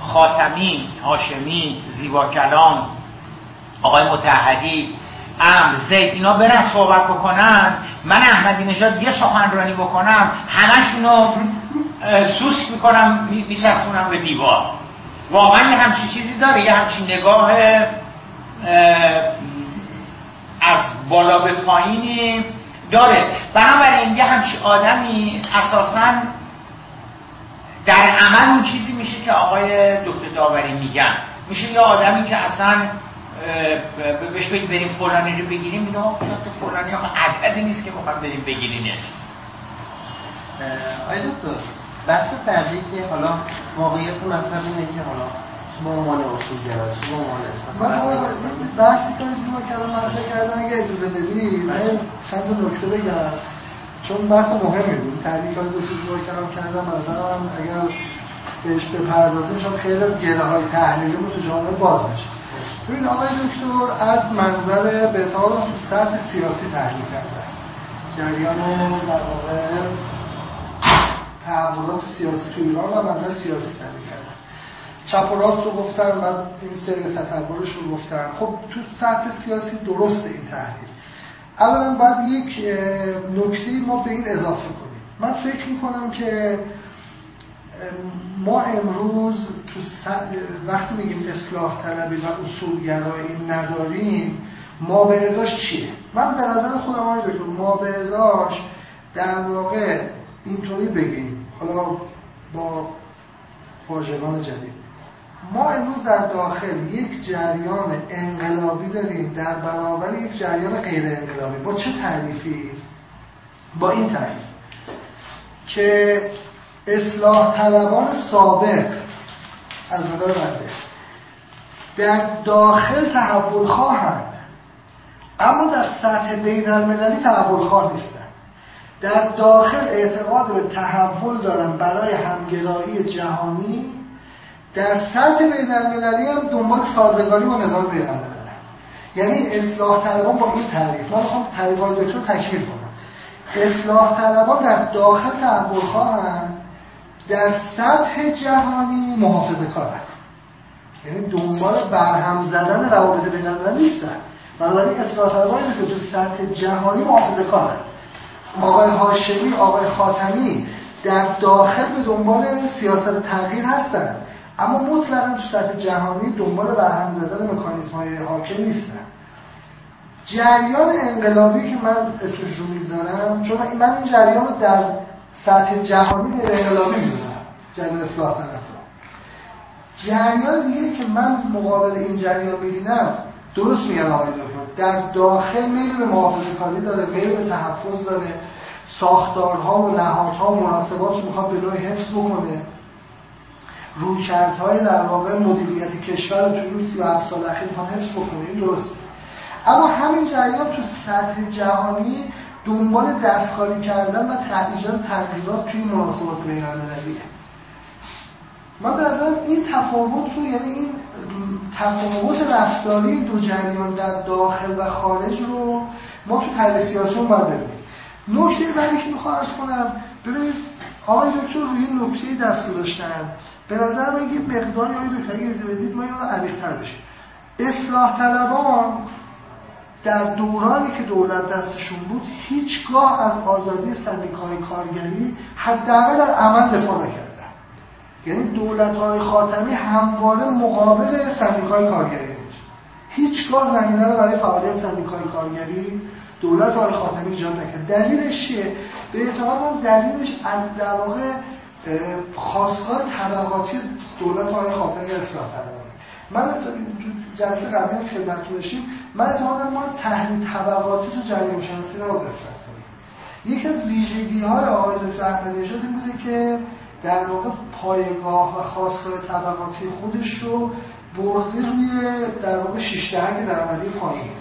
خاتمی، هاشمی، زیبا کلام آقای متحدی امر زید اینا برن صحبت بکنن من احمدی نژاد یه سخنرانی بکنم همشونو سوسک می‌کنم میچسبونم به دیوار. واقعا یه همچین چیزی داره یه همچین نگاه از بالا به پایینی داره. بنابراین یه همچین آدمی اساسا در عمل اون چیزی میشه که آقای دکتر داوری میگن. میشه یه آدمی که اصلا بهش بگیم بریم فلانی رو بگیریم میگه ما تو فلانی ها عددی نیست که بخوام بریم بگیرینش. آیا دکتر بحث بعدی که حالا واقعیت مطلب اینه که حالا به عنوان اصول گرایش به عنوان من بحثی که ما کردم مطرح کردن اگه اجازه بدی من چند نکته بگم. چون بحث مهمی بود. تعریف از اصول کردم کردم از هم اگر بهش بپردازیم شاید خیلی گره های تحلیلی تو جامعه باز میشه ببین آقای دکتر از منظر به سطح سیاسی تحلیل کردن. جریان در واقع تحولات سیاسی تو ایران و منظر سیاسی تحلیل کردن. چپ و راست رو گفتن و این سر تطورش رو گفتن. خب تو سطح سیاسی درست این تحلیل. اولا باید یک نکته ما به این اضافه کنیم. من فکر می‌کنم که ما امروز تو وقتی میگیم اصلاح طلبی و اصولگرایی نداریم ما به ازاش چیه؟ من به نظر خودم آقای دکتر ما به ازاش در واقع اینطوری بگیم. حالا با واژگان جدید. ما امروز در داخل یک جریان انقلابی داریم. در برابر یک جریان غیر انقلابی. با چه تعریفی؟ با این تعریف که اصلاح طلبان سابق از نظر بنده در داخل تحول خواهند. اما در سطح بین المللی تحول خواه نیستن در داخل اعتقاد به تحول دارن برای همگرایی جهانی در سطح بین المللی هم دنبال سازگاری با نظام بین یعنی اصلاح طلبان با این تعریف. ما می‌خوام تعریف دکتر تکمیل کنم. اصلاح طلبان در داخل تحول خواهند در سطح جهانی محافظه کارن یعنی دنبال برهم زدن روابط بین المللی نیستن. بنابراین اصلاح طلبانی که تو سطح جهانی محافظه کارن آقای هاشمی آقای خاتمی در داخل به دنبال سیاست تغییر هستند اما مطلقا تو سطح جهانی دنبال برهم زدن مکانیزم های حاکم نیستن. جریان انقلابی که من اسمش رو می‌ذارم چون من این جریان رو در سطح جهانی به انقلابی می‌ذارم جریان اصلاح طلب جریان دیگه که من مقابل این جریان می‌بینم درست میگن آقای دکتر در داخل میل به محافظه کاری داره میل به تحفظ داره ساختارها و نهادها و مناسبات رو می‌خواد به نوعی حفظ بکنه. رویکردهای در واقع مدیریت کشور رو تو این 37 سال اخیر می‌خواد حفظ بکنه. این درسته. اما همین جریان تو سطح جهانی دنبال دستکاری کردن و ایجاد تغییرات توی مناسبات بین المللیه من به نظرم این تفاوت رو یعنی این تفاوت رفتاری دو جریان در داخل و خارج رو ما تو تحلیل سیاسی باید ببینیم. نکته بعدی که می‌خوام ارز کنم ببینید آقای دکتر روی نکته دست گذاشتن. به نظر من یه مقداری دکتر اگه بدید ما اینو عمیق‌تر بشیم اصلاح طلبان در دورانی که دولت دستشون بود هیچگاه از آزادی سندیکای کارگری حداقل در عمل دفاع نکردن. یعنی دولت های خاتمی همواره مقابل سندیکای کارگری بود. هیچگاه زمینه رو برای فعالیت سندیکای کارگری دولت های خاتمی ایجاد نکرد. دلیلش چیه؟ به اعتقاد من دلیلش در واقع خواستگاه طبقاتی دولت های خاتمی اصلاح من جلسه قبلی خدمت داشتیم. من اعتقادم ما تحلیل طبقاتی تو جریان شناسی رو کنیم یکی از ویژگی های آقای دکتر احمدی نژاد این بوده که در واقع پایگاه و خواستگاه طبقاتی خودش رو برده روی در واقع شش دهنگ درآمدی پایین.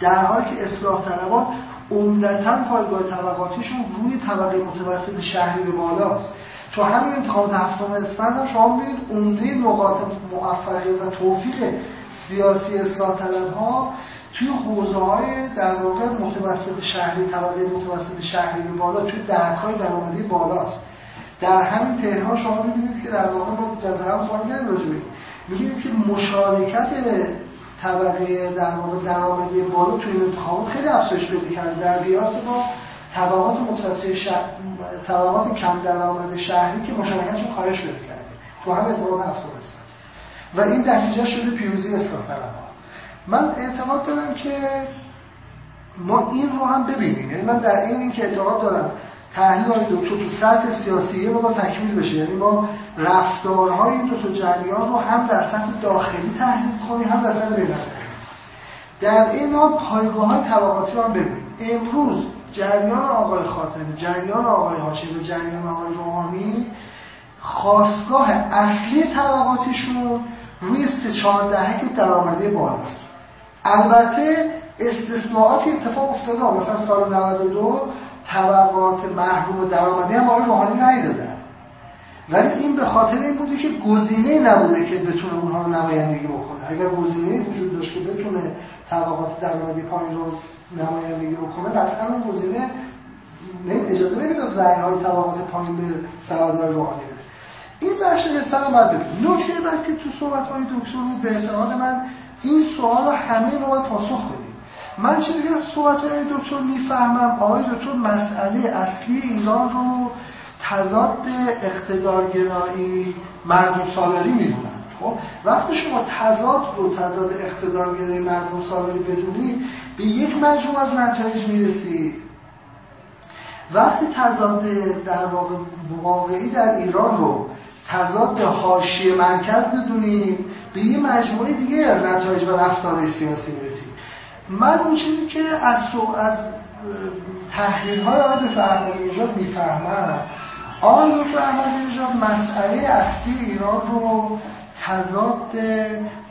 در حالی که اصلاح طلبان عمدتا پایگاه طبقاتیشون روی طبقه متوسط شهری به بالاست. تو همین انتخابات هفتم اسفند هم شما می‌بینید عمده نقاط موفقیت و توفیق سیاسی اصلاح طلب ها توی حوزه های در واقع متوسط شهری طبقه متوسط شهری به بالا توی درک های درآمدی بالاست. در همین تهران شما می‌بینید که در واقع ما جزره هم سوال کردیم می‌بینید که مشارکت طبقه در واقع درآمدی بالا توی انتخابات خیلی افزایش پیدا کرده. در قیاس با طبقات متوسط شهر... طبقات کم درآمد شهری که مشارکتشون کاهش پیدا کرده. تو هم اعتقاد هفتاد و این نتیجه شده پیروزی اصلاح طلبها من اعتقاد دارم که ما این رو هم ببینیم. یعنی من در این این که اعتقاد دارم تحلیل های دو تو سطح سیاسی ما تکمیل بشه. یعنی ما رفتارهای دو تا جریان رو هم در سطح داخلی تحلیل کنیم هم در سطح بین در این حال پایگاه های طبقاتی رو هم ببینیم. امروز جریان آقای خاتمی جریان آقای هاشمی و جریان آقای روحانی خواستگاه اصلی طبقاتیشون روی سه چهار دهک درآمدی بالاست. البته استثناءاتی اتفاق افتاده مثلا سال 92 طبقات محروم درآمدی هم آقای روحانی ندادن ولی این به خاطر این بوده که گزینه نبوده که بتونه اونها رو نمایندگی بکنه. اگر گزینه وجود داشت که بتونه طبقات درآمدی پایین رو نمایندگی بکنه قطعا اون گزینه اجازه نمی‌داد رأی های طبقات پایین به سوادار روحانی بده. این بخش قصه رو باید نکته بعد که تو صحبت های دکتر بود به اعتقاد من این سوال رو همه رو باید پاسخ من چیزی که از صحبت دکتر می‌فهمم؟ آقای دکتر مسئله اصلی ایران رو تضاد اقتدارگرایی مردم سالاری می‌دونن. خب وقتی شما تضاد رو تضاد اقتدارگرایی مردم سالاری بدونید به یک مجموع از نتایج می‌رسید وقتی تضاد در واقع واقعی در ایران رو تضاد حاشیه مرکز بدونیم به یه مجموعه دیگه نتایج و رفتار سیاسی می‌رسیم. من اون چیزی که از از تحلیل های آقای دکتر احمدی نژاد می‌فهمم آقای دکتر احمدی نژاد مسئله اصلی ایران رو تضاد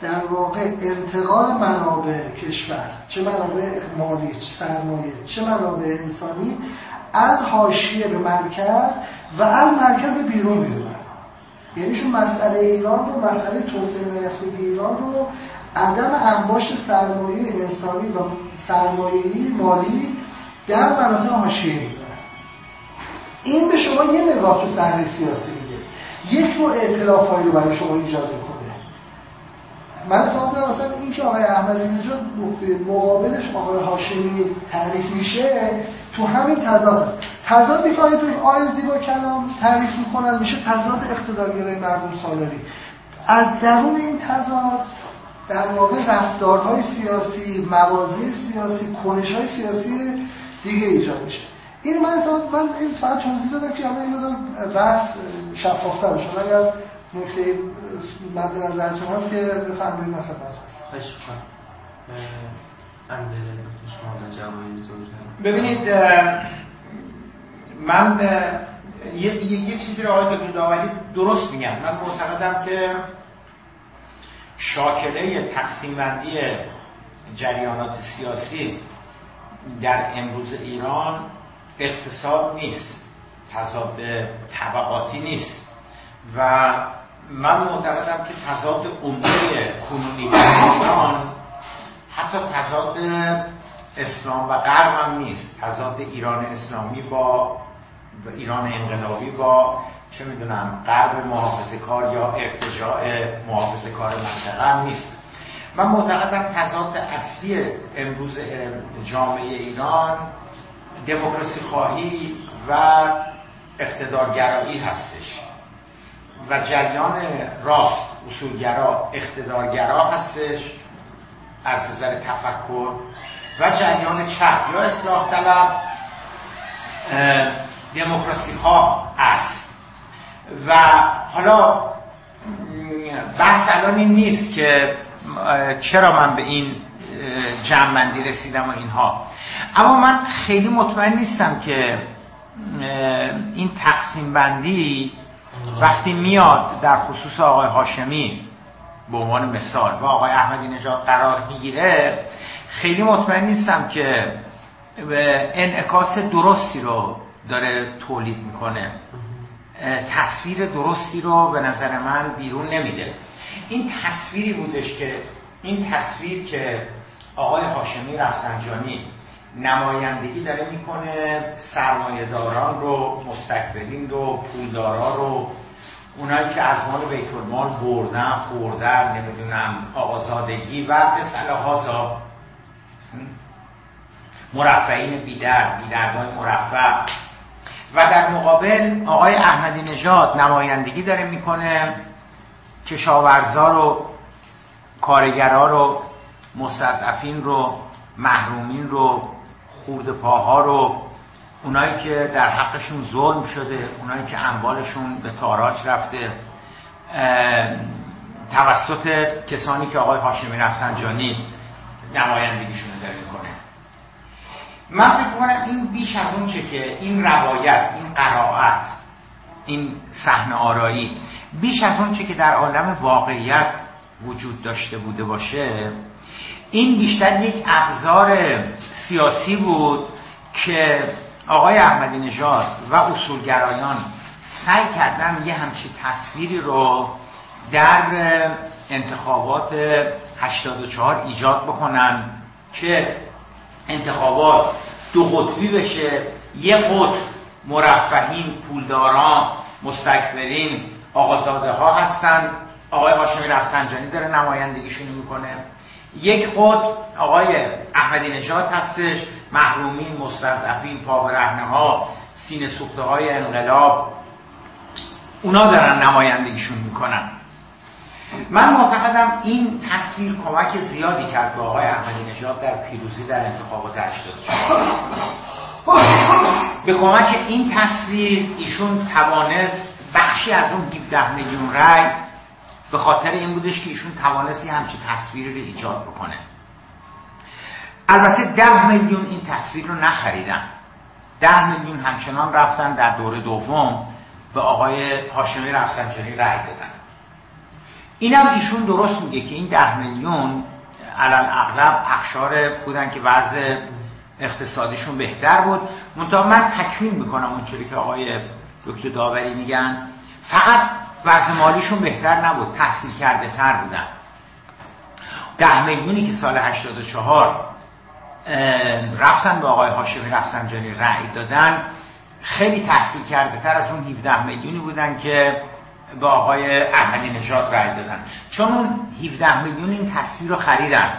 در واقع انتقال منابع کشور چه منابع مالی چه سرمایه چه منابع انسانی از حاشیه به مرکز و از مرکز بیرون می‌دونن یعنی شون مسئله ایران رو مسئله توسعه نیافتگی ایران رو عدم انباشت سرمایه انسانی و سرمایه‌ای مالی در مناطق حاشیه این به شما یه نگاه تو صحنه سیاسی میده. یک نوع اعتلاف رو برای شما ایجاد می‌کنه. من فهم دارم مثلا این که آقای احمدی نژاد مقابلش آقای هاشمی تعریف میشه تو همین تضاد تضادی که توی آیل زیبا کلام تعریف می‌کنن میشه تضاد اقتدارگرای مردم سالاری. از درون این تضاد در واقع رفتارهای سیاسی موازی سیاسی کنشهای سیاسی دیگه ایجاد میشه. این من من این فقط توضیح دادم که همه این بحث شفافتر بشه اگر نکته مد نظرتون هست که بفرمایید من خدمت هست خواهش ببینید من یه, یه چیزی رو آقای دکتر داوری درست میگم من معتقدم که شاکله تقسیم بندی جریانات سیاسی در امروز ایران اقتصاد نیست تضاد طبقاتی نیست. و من معتقدم که تضاد عمده کنونی در ایران حتی تضاد اسلام و غرب هم نیست. تضاد ایران اسلامی با ایران انقلابی با چه می‌دونم غرب محافظه کار یا ارتجاع محافظه کار منطقه هم نیست. من معتقدم تضاد اصلی امروز جامعه ایران دموکراسی خواهی و اقتدارگرایی هستش و جریان راست اصولگرا اقتدارگرا هستش از نظر تفکر و جریان چپ یا اصلاح طلب. دموکراسی خواه است و حالا بحث الان این نیست که چرا من به این جمعندی رسیدم و اینها. اما من خیلی مطمئن نیستم که این تقسیم بندی وقتی میاد در خصوص آقای هاشمی به عنوان مثال و آقای احمدی نژاد قرار می‌گیره خیلی مطمئن نیستم که انعکاس درستی رو داره تولید می‌کنه. تصویر درستی رو به نظر من بیرون نمیده. این تصویری بودش که این تصویر که آقای هاشمی رفسنجانی نمایندگی داره می‌کنه سرمایهداران رو مستکبرین رو پولدارا رو اونایی که از مال بیت المال بردن خوردن نمی‌دونم آقازادگی و به صلاح مرفعین بیدر بیدرگاه مرفع. و در مقابل آقای احمدی نژاد نمایندگی داره می‌کنه کشاورزا رو کارگرا رو مستضعفین رو محرومین رو خورد پاها رو اونایی که در حقشون ظلم شده اونایی که اموالشون به تاراج رفته توسط کسانی که آقای هاشمی رفسنجانی نمایندگیشون داره می‌کنه. من فکر کنم این بیش از اون چه که این روایت این قرائت این صحنه آرایی بیش از اون چه که در عالم واقعیت وجود داشته بوده باشه این بیشتر یک ابزار سیاسی بود که آقای احمدی نژاد و اصولگرایان سعی کردن یه همچی تصویری رو در انتخابات 84 ایجاد بکنن که انتخابات. دو قطبی بشه یه قطب مرفهین پولداران مستکبرین آقازاده ها هستن. آقای هاشمی رفسنجانی داره نمایندگیشون می‌کنه. یک خود آقای احمدی نژاد هستش محرومین مستضعفین پاورهنه ها سینه سوخته های انقلاب. اونا دارن نمایندگیشون می‌کنن. من معتقدم این تصویر کمک زیادی کرد به آقای احمدی نژاد در پیروزی در انتخابات 84 به کمک این تصویر ایشون توانست بخشی از اون 17 میلیون رای به خاطر این بودش که ایشون توانستی همچی تصویری رو ایجاد بکنه. البته ده میلیون این تصویر رو نخریدن. ده میلیون همچنان رفتن در دور دوم به آقای هاشمی رفسنجانی رای دادن. اینم ایشون درست میگه که این ده میلیون الان اغلب اخشار بودن که وضع اقتصادیشون بهتر بود. منتها من تکمیل می‌کنم اونچوری که آقای دکتر داوری میگن. فقط وضع مالیشون بهتر نبود تحصیل کرده تر بودن. ده میلیونی که سال 84 رفتن به آقای هاشمی رفسنجانی رأی دادن خیلی تحصیل کرده تر از اون 17 میلیونی بودن که به آقای احمدی نژاد رأی دادن. چون اون 17 میلیون این تصویر رو خریدن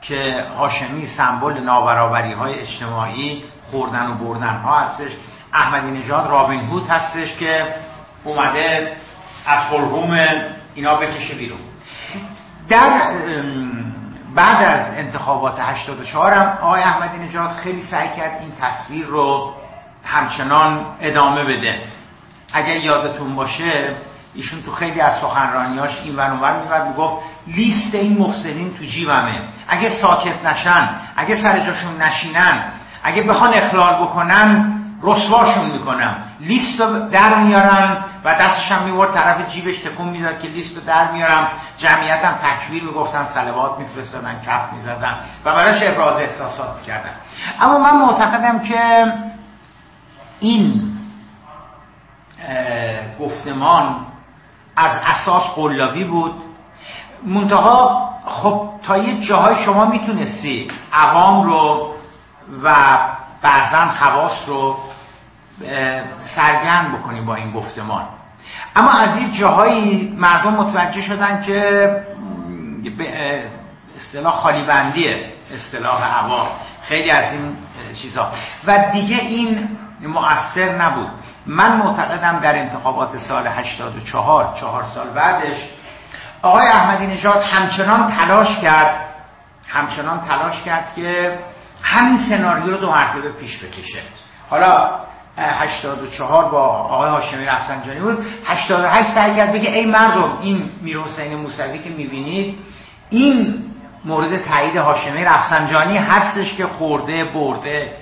که هاشمی سمبل نابرابری های اجتماعی خوردن و بردن ها هستش. احمدی نژاد رابین هود هستش که اومده از حلقوم اینا بکشه بیرون. در بعد از انتخابات 84 هم آقای احمدی نژاد خیلی سعی کرد این تصویر رو همچنان ادامه بده. اگر یادتون باشه ایشون تو خیلی از سخنرانیاش این ور اونور می‌برد می‌گفت لیست این مفسدین تو جیبمه. اگه ساکت نشن اگه سر جاشون نشینن اگه بخوان اخلال بکنن رسواشون می‌کنم. لیست رو در میارم و دستش هم میورد طرف جیبش تکون می‌داد که لیست رو در میارم. جمعیتم تکبیر می‌گفتن سلوات میفرستادن کف می‌زدن و براش ابراز احساسات کردن اما من معتقدم که این گفتمان از اساس قلابی بود. منتها خب تا یه جاهای شما می‌تونستی عوام رو و بعضا خواست رو سرگرم بکنیم با این گفتمان. اما از این جاهایی مردم متوجه شدن که به اصطلاح خالی بندیه اصطلاح هوا خیلی از این چیزها و دیگه این مؤثر نبود. من معتقدم در انتخابات سال 84 چهار سال بعدش آقای احمدی نژاد همچنان تلاش کرد همچنان تلاش کرد که همین سناریو رو دو مرتبه پیش بکشه. حالا 84 با آقای هاشمی رفسنجانی بود. 88 سعی کرد بگه ای مردم این میر حسین موسوی که می‌بینید این مورد تایید هاشمی رفسنجانی هستش که خورده برده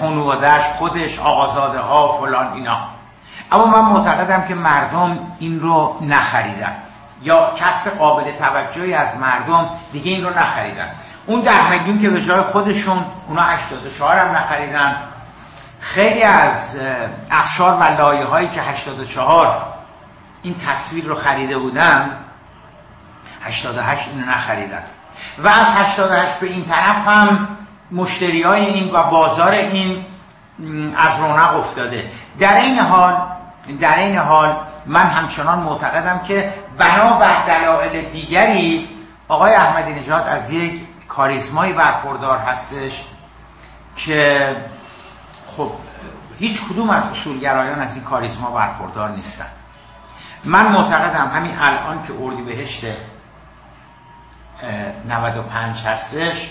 خانوادهش خودش آقازاده ها فلان اینا. اما من معتقدم که مردم این رو نخریدن. یا کس قابل توجهی از مردم دیگه این رو نخریدن. اون ده میلیون که به جای خودشون اونا 84 هم نخریدن. خیلی از اخشار و لایه هایی که 84 این تصویر رو خریده بودن 88 اینو نخریدن. و از 88 به این طرف هم مشتری های این و بازار این از رونق افتاده. در این حال در این حال من همچنان معتقدم که بنابر دلایل دیگری آقای احمدی نژاد از یک کاریزمایی برخوردار هستش که خب هیچ کدوم از اصولگرایان از این کاریزما برخوردار نیستن. من معتقدم همین الان که اردی بهشت 95 هستش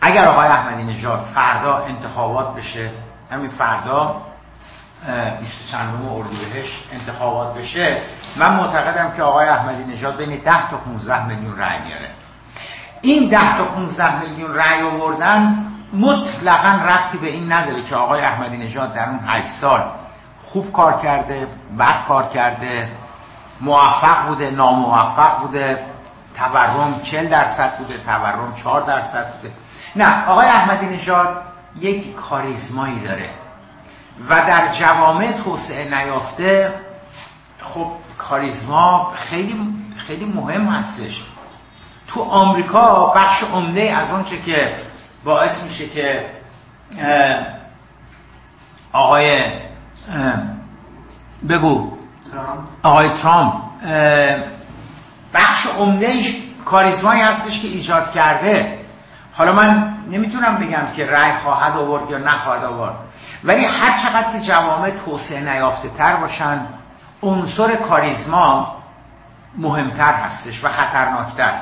اگر آقای احمدی نژاد فردا انتخابات بشه همین فردا 20 چندم اردیبهشت انتخابات بشه من معتقدم که آقای احمدی نژاد بین 10 تا 15 میلیون رأی میاره. این 10 تا 15 میلیون رأی آوردن مطلقا ربطی به این نداره که آقای احمدی نژاد در اون 8 سال خوب کار کرده بد کار کرده موفق بوده ناموفق بوده تورم 40 درصد بوده تورم 4 درصد بوده. نه آقای احمدی نژاد یک کاریزمایی داره و در جوامع توسعه نیافته خب کاریزما خیلی خیلی مهم هستش. تو آمریکا بخش عمده از اونچه که باعث میشه که آقای بگو. آقای ترامپ بخش عمدهش کاریزمایی هستش که ایجاد کرده. حالا من نمی‌تونم بگم که رأی خواهد آورد یا نخواهد آورد ولی هر چقدر که جوامع توسعه نیافته تر باشن عنصر کاریزما مهمتر هستش و خطرناکتر.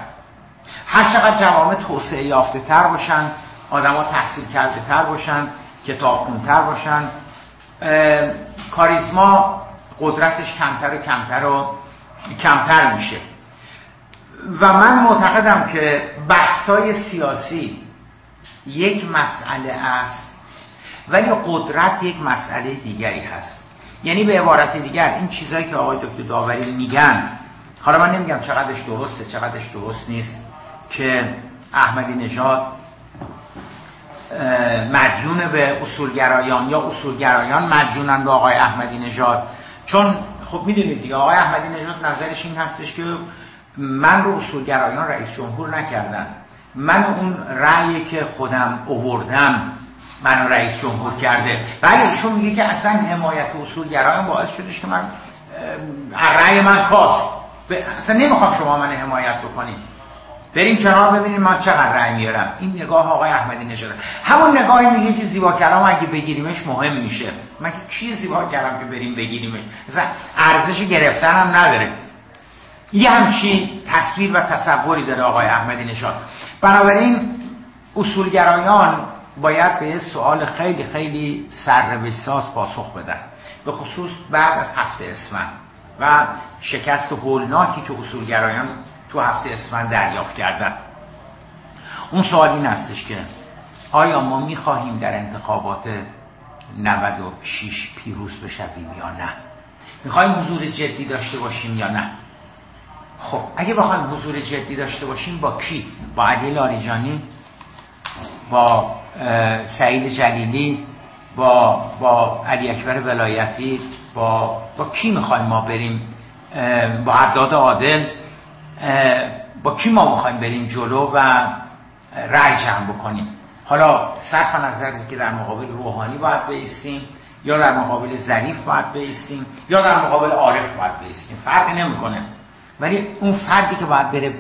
هر چقدر جوامع توسعه یافته تر باشن آدما تحصیل کرده تر باشن کتاب تر باشن کاریزما قدرتش کمتر و کمتر و کمتر میشه. و من معتقدم که بحثای سیاسی یک مسئله است ولی قدرت یک مسئله دیگری هست. یعنی به عبارت دیگر این چیزهایی که آقای دکتر داوری میگن حالا من نمیگم چقدرش درسته چقدرش درست نیست که احمدی نژاد مدیون به اصولگرایان یا اصولگرایان مدیونن به آقای احمدی نژاد. چون خب می‌دونید دیگه آقای احمدی نژاد نظرش این هستش که من رو اصولگرایان رئیس جمهور نکردن. من اون رأیی که خودم اووردم من رئیس جمهور کرده. ولی ایشون میگه که اصلا حمایت اصولگرایان باعث شدش که من رأی من خواست اصلا نمی‌خوام شما من حمایت بکنید. بریم کنار ببینیم من چقدر رأی میارم. این نگاه آقای احمدی نژاد. همون نگاهی میگه که زیبا کلام اگه بگیریمش مهم میشه. مگه کی زیبا کلام که بریم بگیریمش؟ مثلا ارزش گرفتن هم نداره. یه همچین تصویر و تصوری داره آقای احمدی نژاد. بنابراین اصولگرایان باید به سوال خیلی خیلی سر پاسخ بدن. به خصوص بعد از هفته اسفند و شکست هولناکی که اصولگرایان تو هفته اسفند دریافت کردن. اون سوال این هستش که آیا ما می‌خواهیم در انتخابات 96 پیروز بشویم یا نه؟ می‌خوایم حضور جدی داشته باشیم یا نه؟ خب اگه بخوایم حضور جدی داشته باشیم با کی؟ با علی لاریجانی با سعید جلیلی با با علی اکبر ولایتی با با کی می‌خوایم ما بریم؟ با عداد عادل با کی ما می‌خوایم بریم جلو و رأی جمع بکنیم؟ حالا صرف نظر که در مقابل روحانی باید بیستیم یا در مقابل ظریف باید بیستیم یا در مقابل عارف باید بیستیم. فرقی نمی‌کنه. ولی اون فردی که باید بره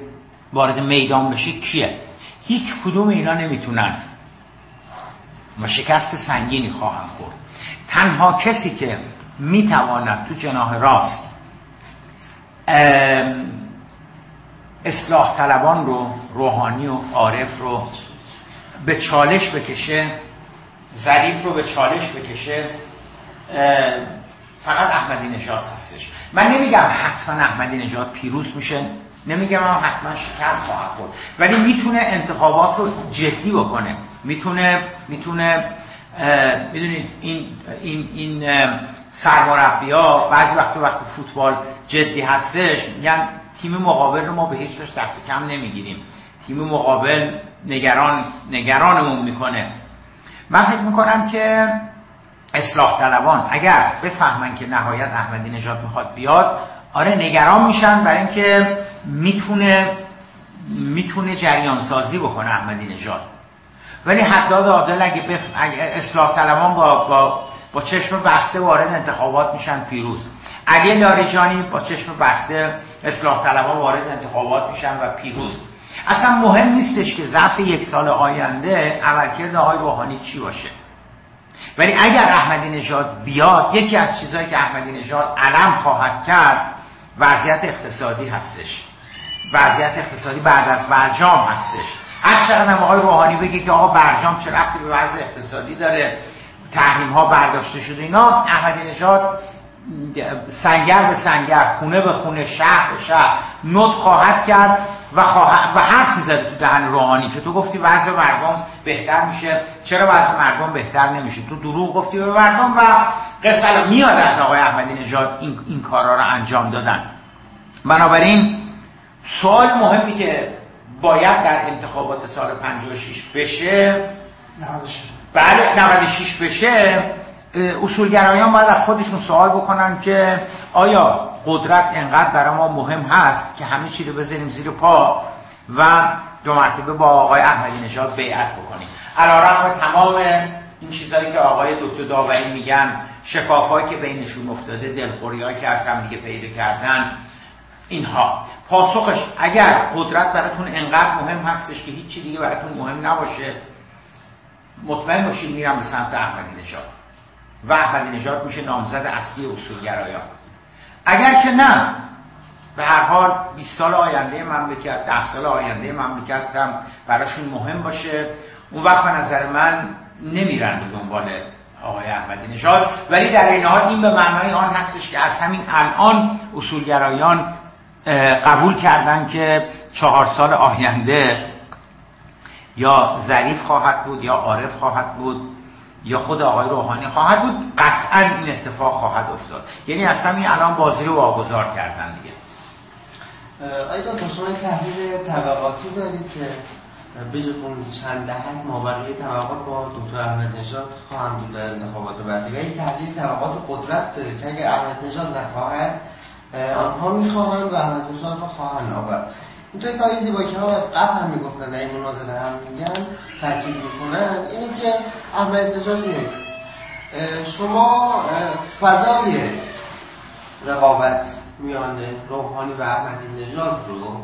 وارد میدان بشه کیه؟ هیچ کدوم اینا نمی‌تونن. و شکست سنگینی خواهم خورد. تنها کسی که می‌تواند تو جناح راست اصلاح طلبان رو روحانی و عارف رو به چالش بکشه ظریف رو به چالش بکشه فقط احمدی نژاد هستش. من نمیگم حتما احمدی نژاد پیروز میشه نمیگم هم حتما شکست خواهد خورد ولی می‌تونه انتخابات رو جدی بکنه. می‌تونه می‌تونه می‌دونید این این این سرمربی ها بعضی وقت وقت فوتبال جدی هستش میگن تیم مقابل رو ما به هیچ دست کم نمی‌گیریم. تیم مقابل نگران نگرانمون می‌کنه. من فکر می‌کنم که اصلاح طلبان. اگر بفهمن که نهایت احمدی نژاد می‌خواد بیاد آره نگران میشن برای اینکه می‌تونه می‌تونه جریان سازی بکنه احمدی نژاد. ولی حداد عادل اگه, بف... اگه اصلاح طلبان با, با با چشم بسته وارد انتخابات میشن پیروز. علی لاریجانی با چشم بسته اصلاح طلبان وارد انتخابات میشن و پیروز. اصلا مهم نیستش که ظرف یک سال آینده عملکرد آقای روحانی چی باشه. ولی اگر احمدی نژاد بیاد یکی از چیزهایی که احمدی نژاد علم خواهد کرد وضعیت اقتصادی هستش. وضعیت اقتصادی بعد از برجام هستش. هر چقدر هم آقای روحانی بگه که آقا برجام چه رفتی به وضع اقتصادی داره تحریم ها برداشته شده اینا احمدی نژاد سنگر به سنگر خونه به خونه شهر به شهر نوت خواهد کرد و, و حرف می‌زده تو دهن روحانی که تو گفتی وضع مردم بهتر میشه. چرا وضع مردم بهتر نمیشه؟ تو دروغ گفتی به مردم و قصه میاد از آقای احمدی نژاد این, این کارا رو انجام دادن. بنابراین سوال مهمی که باید در انتخابات سال 56 بشه بله 96 بشه اصولگرایان باید از خودشون سوال بکنن که آیا قدرت انقدر برای ما مهم هست که همه چی رو بذاریم زیر پا و دو مرتبه با آقای احمدی نژاد بیعت بکنیم؟ علیرغم تمام این چیزهایی که آقای دکتر داوری میگن شکافهایی که بینشون افتاده دلخوریهایی که از هم دیگه پیدا کردن اینها. پاسخش اگر قدرت براتون انقدر مهم هستش که هیچی دیگه براتون مهم نباشه مطمئن باشید میرم به سمت احمدی نژاد. و احمدی نژاد میشه نامزد اصلی اصولگرایان. اگر که نه به هر حال 20 سال آینده مملکت 10 سال آینده مملکت هم براشون مهم باشه. اون وقت به نظر من نمیرن به دنبال آقای احمدی نژاد. ولی در این حال این به معنای آن هستش که از همین الان اصولگرایان قبول کردن که چهار سال آینده یا ظریف خواهد بود یا عارف خواهد بود. یا خود آقای روحانی خواهد بود؟ قطعا این اتفاق خواهد افتاد. یعنی از همین الان بازی رو واگذار کردن دیگه. آیا دکتر شما تحلیل طبقاتی دارید که بجز اون چند دهک مابقی طبقات با دکتر احمد نژاد خواهم بود در انتخابات بعدی. و این تحلیل طبقات قدرت داره که اگر احمد نژاد نخواهد آنها می‌خواهند و احمد نژاد را خواهند آورد. اینطوری کاری زیبایی که از قبل هم می‌گفتن در این مناظره هم میگن تاکید می‌کنن اینه که احمد نژاد شما فضای رقابت میان روحانی و احمدی نژاد رو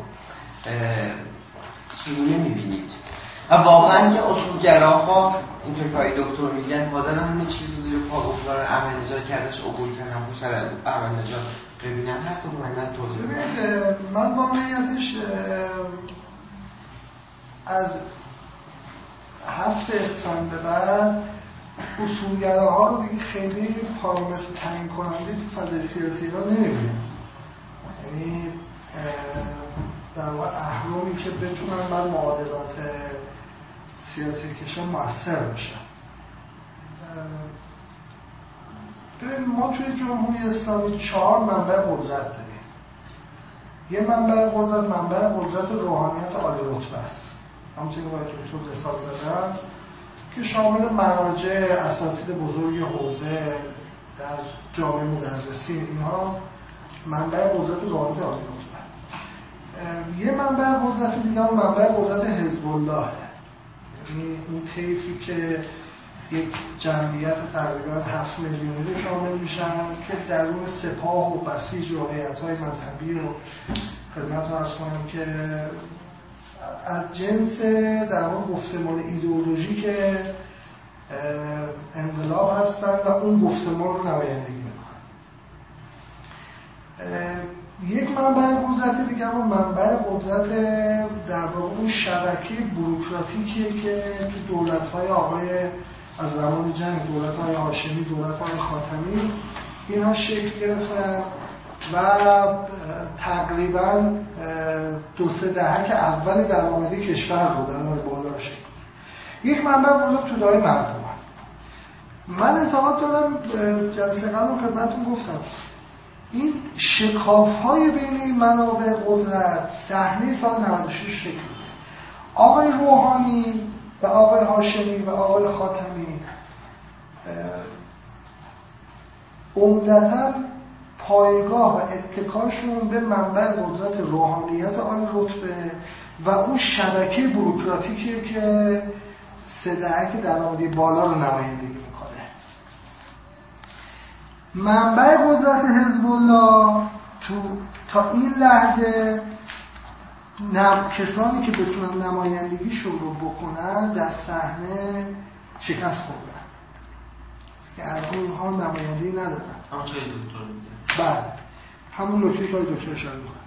چگونه می‌بینید؟ و واقعا که اصولگراها اینطور که دکتر میگن حاضر همین چیزی زیر پا اصولان احمد نژاد کردش عبور کردن سر احمد نژاد. ببینن هر کدوم من توضیح من واقعیتش از هفت اسفند به بعد ها رو دیگه خیلی پارامتر تعیین کننده تو فضای سیاسی ایران نمی‌بینیم یعنی در واقع اهرامی که بتونن بر معادلات سیاسی کشور موثر باشن. ببین ما توی جمهوری اسلامی چهار منبع قدرت داریم. یه منبع قدرت منبع قدرت روحانیت عالی رتبه است. همچنین باید دکتر مثال زدن که شامل مراجع اساتید بزرگ حوزه در جامعه مدرسی اینها منبع قدرت روحانیت عالی رتبه یه منبع قدرت دیگه منبع قدرت حزب الله یعنی این طیفی که یک جمعیت تقریبا هفت میلیونی شامل میشن که درون سپاه و بسیج و های مذهبی رو خدمت ارز کنم که از جنس در اون گفتمان ایدئولوژیک انقلاب هستن و اون گفتمان رو نمایندگی می‌کنن. یک منبع قدرت دیگه اون منبع قدرت در واقع اون شبکه بروکراتیکیه که تو دولت های آقای از زمان جنگ دولت های هاشمی دولت های خاتمی اینها شکل گرفتن و تقریبا دو سه دهک اول درآمدی کشور رو در بالا شد. یک منبع قدرت تو دای مردم من اعتقاد دارم جلسه قبل خدمتتون گفتم. این شکاف های بین منابع قدرت صحنه سال 96 شکل آقای روحانی و آقای هاشمی و آقای خاتمی عمدتا پایگاه و اتکاشون به منبع قدرت روحانیت آن رتبه و اون شبکه بروکراتیکیه که صدعک درآمدی بالا رو نمایندگی می‌کنه. منبع قدرت حزب الله تو تا این لحظه نم... کسانی که بتونن نمایندگیشون رو بکنن در صحنه شکست خوردن. که از اونها نمایندگی ندارن. بله. همون نکته که دکتر اشاره می‌کنن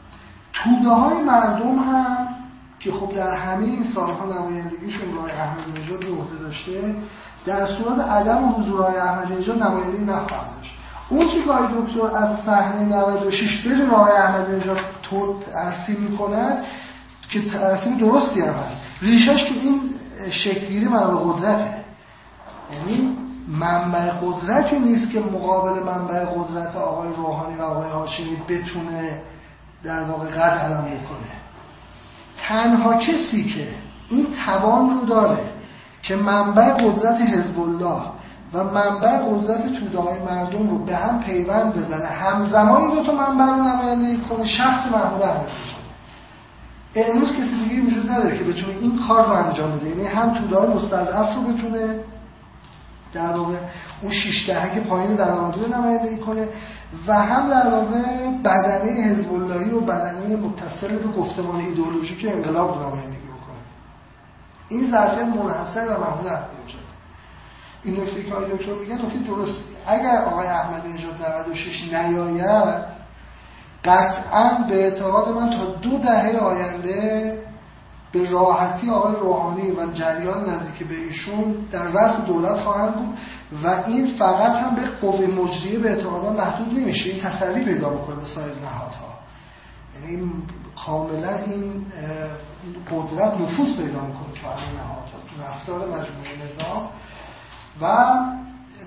توده های مردم هم که خب در همه این سالها نمایندگیشون رای احمد نژاد به عهده داشته در صورت عدم حضور رای احمد نژاد نمایندگی نخواهد داشت. اون که دکتر از صحنه 96 بدون آقای احمد نژاد ترسیم می‌کنن که ترسیم درستی هم هست. ریشش تو این شکلگیری منابع قدرته. یعنی منبع قدرتی نیست که مقابل منبع قدرت آقای روحانی و آقای هاشمی بتونه در واقع قد علم بکنه. تنها کسی که این توان رو داره که منبع قدرت حزب الله و منبع قدرت توده مردم رو به هم پیوند بزنه. همزمان این دو تا منبع رو نمایندگی کنه. شخص محمود احمدی. امروز کسی دیگه وجود نداره که بتونه این کار رو انجام بده. یعنی هم توده های مستضعف رو بتونه در واقع اون شش دهک پایین درآمدی رو نمایندگی کنه و هم در واقع بدنه حزب و بدنه متصل به گفتمان ایدئولوژیک انقلاب رو نمایندگی بکنه. این ظرفیت منحصر به محمود احمدی این نکته که آقای دکتر میگن نکته درست. اگر آقای احمدی نژاد 96 نیاید قطعا به اعتقاد من تا دو دهه آینده به راحتی آقای روحانی و جریان نزدیک به ایشون در رأس دولت خواهند بود و این فقط هم به قوه مجریه به اعتقادان محدود نمیشه. این تسلی پیدا می‌کنه به سایر نهادها. یعنی کاملا این قدرت نفوذ پیدا می‌کنه تو نهادها. تو رفتار مجموعه نظام و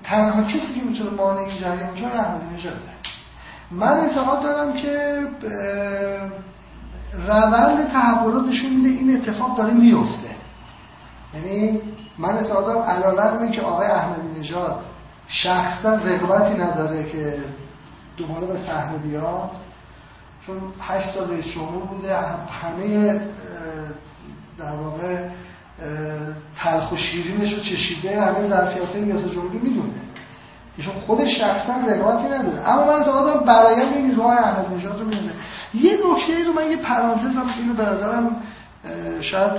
تنها کسی که می‌تونه مانع این جریان بشه احمدی نژاده من اعتقاد دارم که روند تحولات نشون میده این اتفاق داره میفته یعنی من اعتقاد دارم علیرغم که آقای احمدی نژاد شخصا رغبتی نداره که دوباره به صحنه بیاد چون هشت سال رئیس جمهور بوده همه در واقع تلخ و شیرینش رو چشیده همه ظرفیت ریاست جمهوری می‌دونه. ایشون خودش شخصا رقابتی نداره. اما من اعتقاد دارم برایند این نیروهای احمد نژاد رو می‌دونه یه نکته رو من یه پرانتز هم اینو به نظرم شاید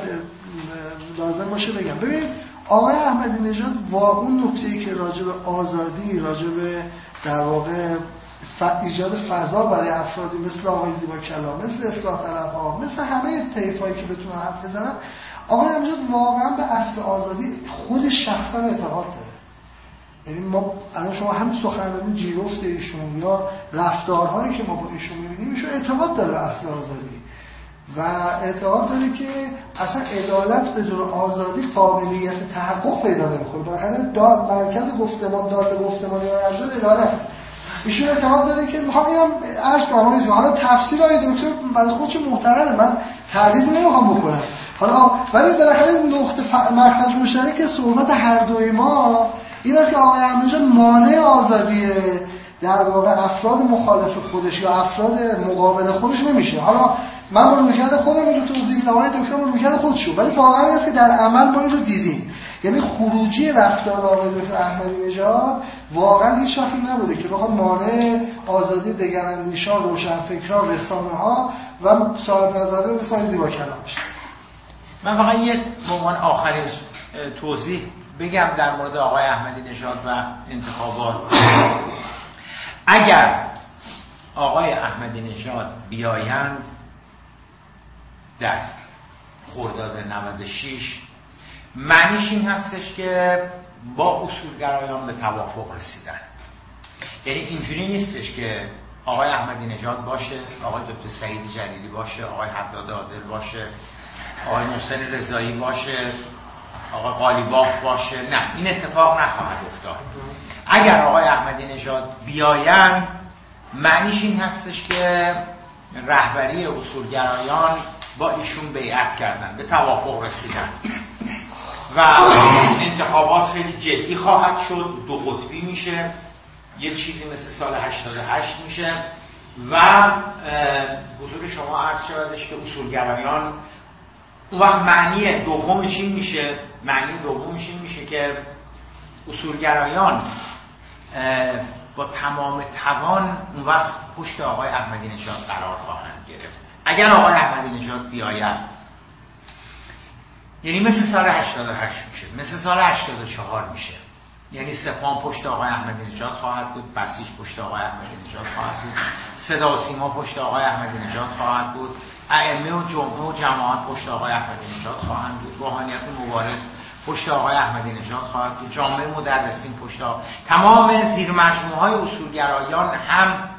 لازم باشه بگم. ببینید آقای احمدی نژاد واقعا نکته ای که راجع به آزادی راجع به در واقع ایجاد فضا برای افرادی مثل آقای زیبا کلام مثل اصلاح طلب ها مثل همه طیفایی که بتونن حرف بزنن آقای نژاد واقعا به اصل آزادی خود شخصا اعتقاد داره. یعنی ما الان شما همین سخنرانی جیرفت ایشون یا رفتارهایی که ما با ایشون می‌بینیم ایشون اعتقاد داره اصل آزادی. و اعتقاد داره که اصلا عدالت بدون آزادی قابلیت تحقق پیدا نمی‌کنه. برای داد مرکز گفتمان داد گفتمان یا عدالت. ایشون اعتقاد داره که می‌خوام اینم عرض کنم حالا تفسیر های دکتر برای خودش محترمه من تعریف نمی‌خوام بکنم. حالا ولی بالاخره نقطه ف... مرکز مشترک صحبت هر دوی ما این است که آقای احمدی مانع آزادی در واقع افراد مخالف خودش یا افراد مقابل خودش نمیشه. حالا من رو می‌کرده خودم رو توضیح میدم. آقای دکتر رو می‌کرده خودشو ولی واقعا این است که در عمل ما این رو دیدیم. یعنی خروجی رفتار آقای دکتر احمدی نژاد واقعا هیچ شاخی نبوده که بخواد مانع آزادی دگراندیشان روشنفکران رسانه ها و صاحب نظره مثل زیبا کلام بشه. من فقط یک عنوان آخری توضیح بگم در مورد آقای احمدی نژاد و انتخابات. اگر آقای احمدی نژاد بیایند در خرداد 96 معنیش این هستش که با اصولگرایان به توافق رسیدن. یعنی اینجوری نیستش که آقای احمدی نژاد باشه آقای دکتر سعید جلیلی باشه آقای حداد عادل باشه. آقای محسن رضایی باشه آقای قالیباف باشه. نه این اتفاق نخواهد افتاد. اگر آقای احمدی نژاد بیایند معنیش این هستش که رهبری اصولگرایان با ایشون بیعت کردن به توافق رسیدن. و انتخابات خیلی جدی خواهد شد دو قطبی میشه یه چیزی مثل سال 88 میشه. و حضور شما عرض شودش که اصولگرایان اون وقت معنی دومش این میشه معنی دومش این میشه که اصولگرایان با تمام توان اون وقت پشت آقای احمدی نژاد قرار خواهند گرفت. اگر آقای احمدی نژاد بیاید یعنی مثل سال 88 میشه مثل سال 84 میشه. یعنی سپان پشت آقای احمدی نژاد خواهد بود بسیج پشت آقای احمدی نژاد خواهد بود صدا و سیما پشت آقای احمدی نژاد خواهد بود. ائمه و جمعه و جماعت پشت آقای احمدی نژاد خواهند بود. روحانیت مبارز پشت آقای احمدی نژاد خواهد بود. جامعه مدرسین پشت آقای تمام زیر مجموعه های اصولگرایان هم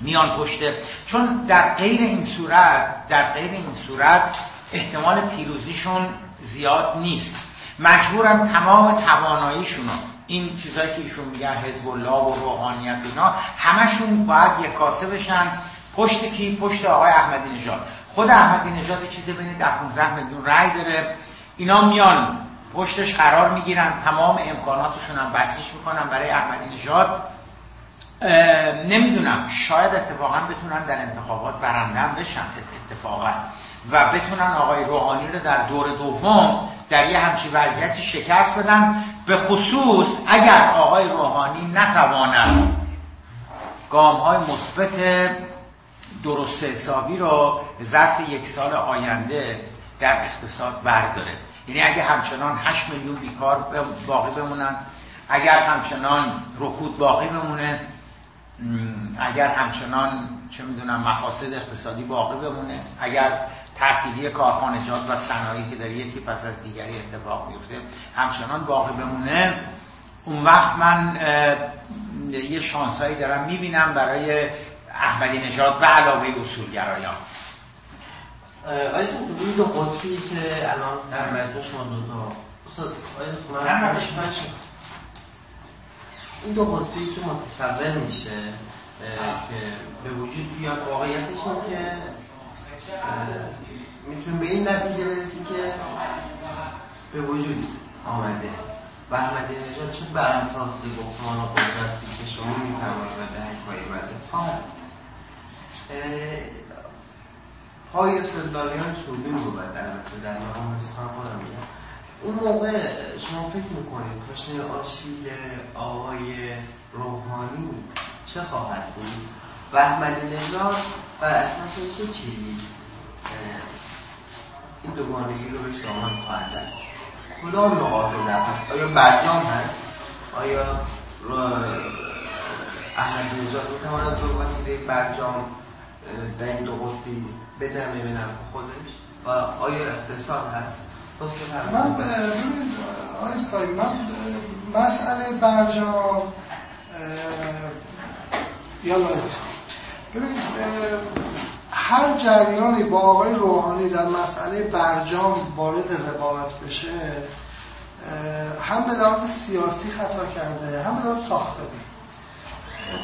میان پشته چون در غیر این صورت در غیر این صورت احتمال پیروزیشون زیاد نیست. مجبورن تمام تواناییشون این چیزایی که ایشون میگن حزب الله و روحانیت اینا همشون باید یک کاسه بشن. پشت کی؟ پشت آقای احمدی نژاد. خود احمدی نژاد چیزی بین 10 15 میلیون رأی داره. اینا میان پشتش قرار می‌گیرن. تمام امکاناتشون هم بسیج می‌کنن برای احمدی نژاد. نمی‌دونم. شاید اتفاقا بتونن در انتخابات برندن بشن. اتفاقا. و بتونن آقای روحانی رو در دور دوم در یه همچی وضعیتی شکست بدن. به خصوص اگر آقای روحانی نتواند گام های مثبت درست حسابی رو ظرف یک سال آینده در اقتصاد برداره. یعنی اگه همچنان 8 میلیون بیکار باقی بمونن اگر همچنان رکود باقی بمونه اگر همچنان چه می‌دونم مفاسد اقتصادی باقی بمونه اگر تعطیلی کارخانجات و صنایعی که داره یکی پس از دیگری اتفاق میفته همچنان باقی بمونه اون وقت من یه شانسایی دارم می‌بینم برای احمدی نژاد به علاوه اصولگرایان. آیا این دو قطبی که الان در مجموع شما دو تا این دو قطبی که متصور میشه که به وجود بیاد واقعیتش این که می‌تونیم به این نتیجه برسیم که به وجود آمده. و احمدی نژاد چه بر اساس گفتمان و قدرتی که شما میفرمایید و در پای بده؟ خواهد های استدلالیان سودین رو بد البته در مقام خودم میگم اون موقع شما فکر می‌کنید پشت آشیل آقای روحانی چه خواهد بود؟ و احمدی نژاد بر اساس چه چیزی؟ این دوگانگی رو بهش دامن خواهد زد. کدام نقاط ضعف آیا برجام هست؟ آیا احمدی نژاد؟ می‌تواند رو وسیله برجام در این دو قطبی بدمه به نفع خودش. و آیا اقتصاد هست؟ من ببینید آقای من مسئله برجام یالا ببینید هر جریانی با آقای روحانی در مسئله برجام وارد رقابت بشه هم به لحاظ سیاسی خطا کرده هم به لحاظ ساختاری.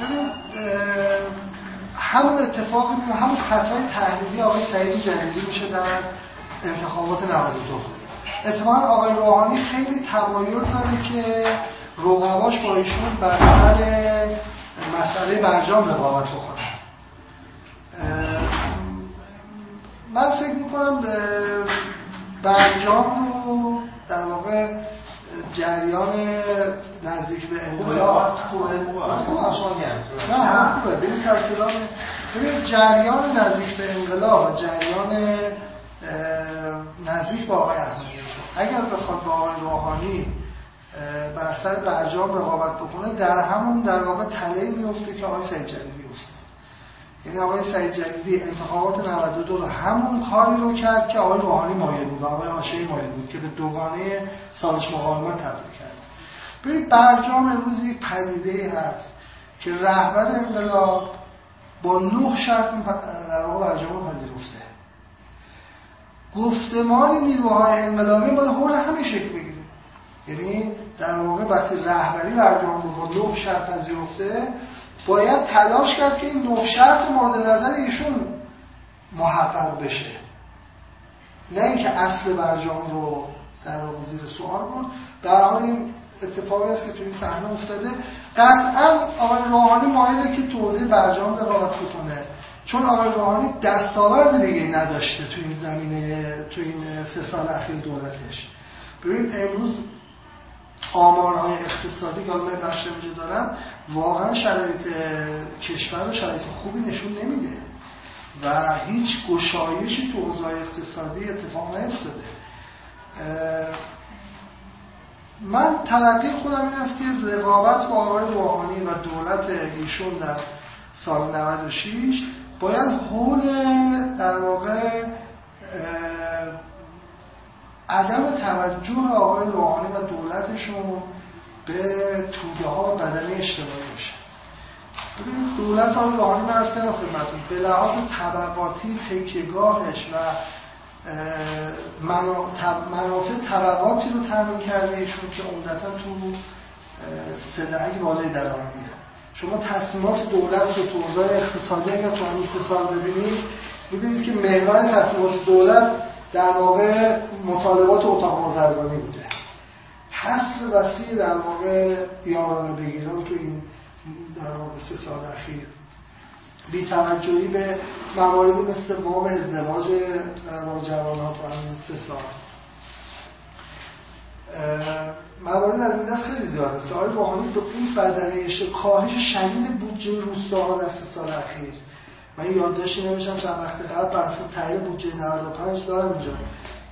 ببین همون اتفاقی همون خطای تحلیلی آقای سعید جلیلی میشه در انتخابات 92 اتفاقا آقای روحانی خیلی تمایل داره که رقباش با ایشون بر مسئله برجام رقابت بکنه. من فکر می‌کنم برجام رو در واقع جریان نزدیک به انقلاب ببین جریان نزدیک به انقلاب و جریان نزدیک با آقای احمدی اگر بخواد با آقای روحانی بر سر برجام رقابت بکنه در همون در واقع تله میفته که آقای سید یعنی آقای سعید جلیلی انتخابات 92 رو همون کاری رو کرد که آقای روحانی مایل بود آقای هاشمی مایل بود که به دوگانه سالش مقاومت تبدیل کرد. ببینید برجام امروز یک پدیده هست که رهبر انقلاب با نه شرط در واقع برجام پذیرفته. گفتمان نیروهای انقلابی باید حول همین شکل بگیره. یعنی در واقع وقتی رهبری برجام رو با نه شرط پذیرفته باید تلاش کرد که این نه شرط مورد نظر ایشون محقق بشه. نه اینکه اصل برجام رو در واقع زیر سوال بود در حال این اتفاقی است که توی این صحنه افتاده. قطعا آقای روحانی مایله که توضیح برجام رقابت بکنه. چون آقای روحانی دستاورد دیگه نداشته توی این زمینه توی این سه سال اخیر دولتش. ببین امروز آمارهای اقتصادی که من بخش اینجا دارم واقعا شرایط کشور رو شرایط خوبی نشون نمیده. و هیچ گشایشی تو اوضاع اقتصادی اتفاق نیفتاده. من تلقی خودم این است که رقابت با آقای روحانی و دولت ایشون در سال 96 باید حول در واقع عدم توجه آقای روحانی و دولتشون به توده ها و بدنی اجتماعی باشه دولت آقای روحانی مرز کنم خدمتون به لحاظ طبقاتی تکیگاهش و منافع طبقاتی رو تامین کرده ایشون که عمدتا تو سه بالای درآمدی شما تصمیمات دولت رو تو اوضاع اقتصادی اگر تو همین سه سال ببینید ببینید که محور تصمیمات دولت در واقع مطالبات اتاق بازرگانی بوده. حصر وسیع در واقع یارانه بگیران تو این در واقع سه سال اخیر. بی توجهی به مواردی مثل وام ازدواج واقع جوانات تو همین سه سال. موارد از این دست خیلی زیاد است. روحانی به این بدنه کاهش شدید بودجه روستاها در سه سال اخیر. من یادداشتی نمیشم چند وقت قبل بر اساس بودجه 95 دارم اینجا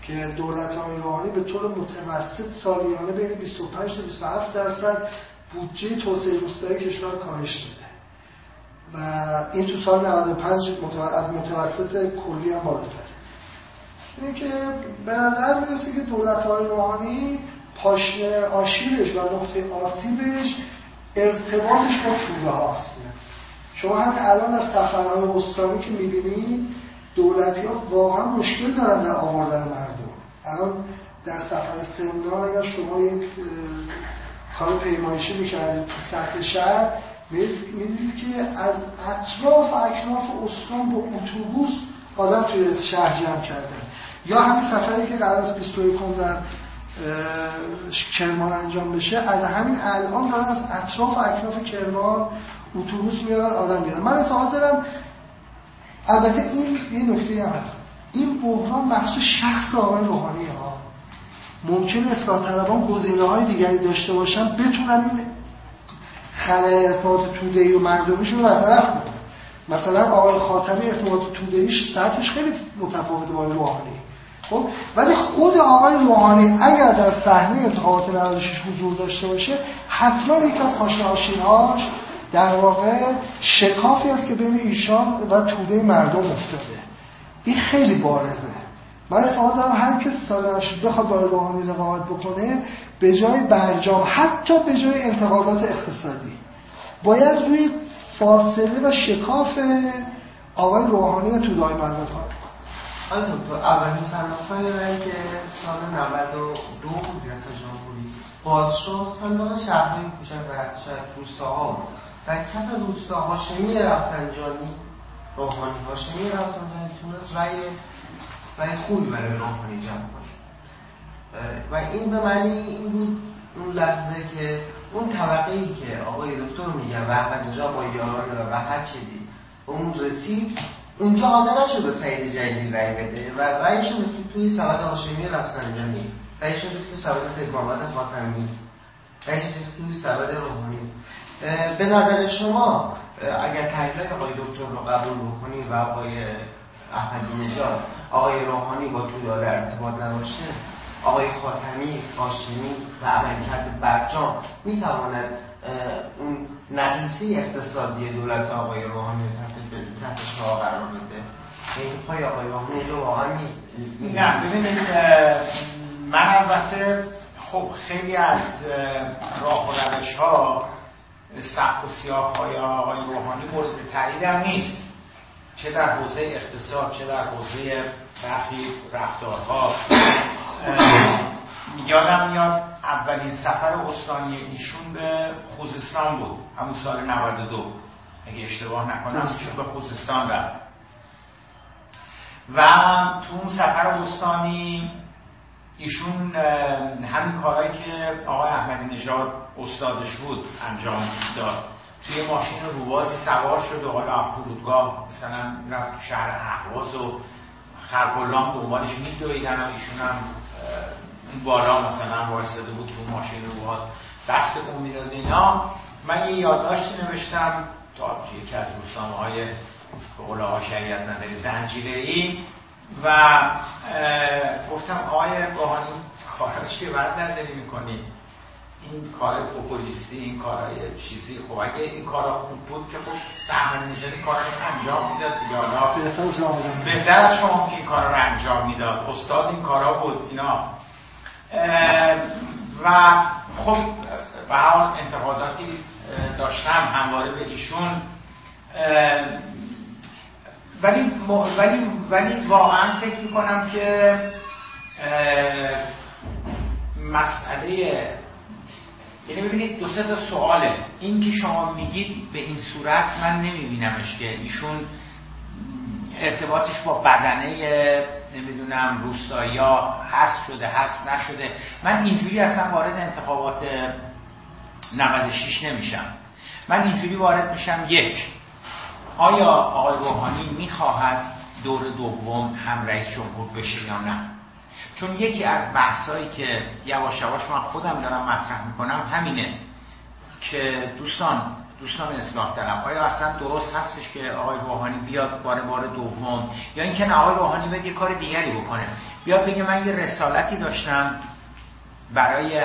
که دولت های روحانی به طور متوسط سالیانه بین 25 تا 27 درصد بودجه توسعه روستایی کشور کاهش داده و این تو سال 95 از متوسط کلی هم بالاتر اینه که به نظر می‌رسه که دولت های روحانی پاشنه آشیلش و نقطه آسیبش ارتباطش با توده هاست. شما همین الان از سفرهای استانی که می‌بینید دولتی ها واقعا مشکل دارن در آوردن مردم. الان در سفر سمنان اگر شما یک کار پیمایشی می‌کردید تو سطح شهر می‌دید که از اطراف اکناف استان با اتوبوس آدم توی شهر جمع کردن. یا همین سفری که قرار است 21 در کرمان انجام بشه از همین الان دارن از اطراف اکناف کرمان اتوبوس میارن آدم میارن من اصلا دارم البته این یه نکته هم هست. این بحران مخصوص شخص آقای روحانی ها ممکن اصلاح طلبان گزینه های دیگری داشته باشن بتونن این خلای ارتباط توده و مردمیشون رو برطرف کنن. مثلا آقای خاتمی ارتباط توده ایش سطحش خیلی متفاوت با روحانی. خب؟ ولی خود آقای روحانی اگر در صحنه انتخابات 96 حضور داشته باشه حتما یک از هاش در واقع شکافی است که بین ایشان و توده مردم افتاده. این خیلی بارزه. من اعتقاد دارم هر کس سال بخواد با روحانی رقابت بکنه به جای برجام حتی به جای انتقادات اقتصادی. باید روی فاصله و شکاف آقای روحانی و تودای مردم کار آیا دکتر اولین صندوق رای که سال 92 ریاست جمهوری باز شد. صندوق شهرهای کوچک و شاید روستاها بود. در کف روستا هاشمی رفسنجانی روحانی هاشمی رفسنجانی تونست رای رای خوبی برای روحانی جمع کنه. و این به معنی این بود اون لحظه که اون طبقه ای که آقای دکتر میگن و احمد با یاران و هر چیزی به اون رسید اونجا حاضر نشد به سعید جلیلی رای بده و رایش رو توی سبد هاشمی رفسنجانی رایش رو توی سبد سید محمد فاطمی رایش توی سبد روحانی. به نظر شما اگر تحلیل آقای دکتر رو قبول بکنید و آقای احمدی نژاد آقای روحانی با توی ارتباط نباشه آقای خاتمی، هاشمی و عملکرد برجام می تواند اون نقیصه اقتصادی دولت آقای روحانی تحت تحت شما قرار بده. این پای آقای روحانی رو واقعا نیست. نه ببینید من البته خب خیلی از راه و روش ها سبک و سیاه های آقای روحانی مورد تعییدم نیست. چه در حوزه اقتصاد چه در حوزه برخی رفتارها. یادم میاد اولین سفر استانی ایشون به خوزستان بود. همون سال 92 اگه اشتباه نکنم چون به خوزستان رفت. و تو اون سفر استانی ایشون همین کارهایی که آقای احمدی نژاد استادش بود انجام داد. توی ماشین روبازی سوار شد و حالا فرودگاه مثلا رفت تو شهر اهواز و خرکلان دنبالش میدویدن و ایشون هم اون بالا مثلا وایستاده بود تو ماشین روباز. دست اون می‌داد. اینا من یه یادداشتی نوشتم. تا یکی از روزنامه های ها شریعت نظری زنجیره ای و گفتم آقای باهانی کارا چیه؟ برای داری می‌کنی؟ این کار پوپولیستی این کارهای چیزی خب اگه این کارا خوب بود که خب بهمن نژادی کارا رو انجام می‌داد یا بهتر از شما که این کارا رو انجام می‌داد. استاد این کارا بود اینا. و خب به حال انتقاداتی داشتم همواره به ایشون. ولی ولی ولی واقعا فکر می‌کنم که مسئله یعنی ببینید دو سه تا سواله. این که شما میگید به این صورت من نمیبینمش که ایشون ارتباطش با بدنه نمی‌دونم روستایی هست شده هست نشده. من اینجوری اصلا وارد انتخابات 96 نمیشم. من اینجوری وارد میشم یک آیا آقای روحانی می‌خواهد دور دوم هم رئیس جمهور بشه یا نه؟ چون یکی از بحثایی که یواش یواش من خودم دارم مطرح می‌کنم همینه که دوستان دوستان اصلاح طلب آیا اصلا درست هستش که آقای روحانی بیاد بار بار دوم؟ یا اینکه نه آقای روحانی بیاد یه کار دیگری بکنه. بیاد بگه من یه رسالتی داشتم برای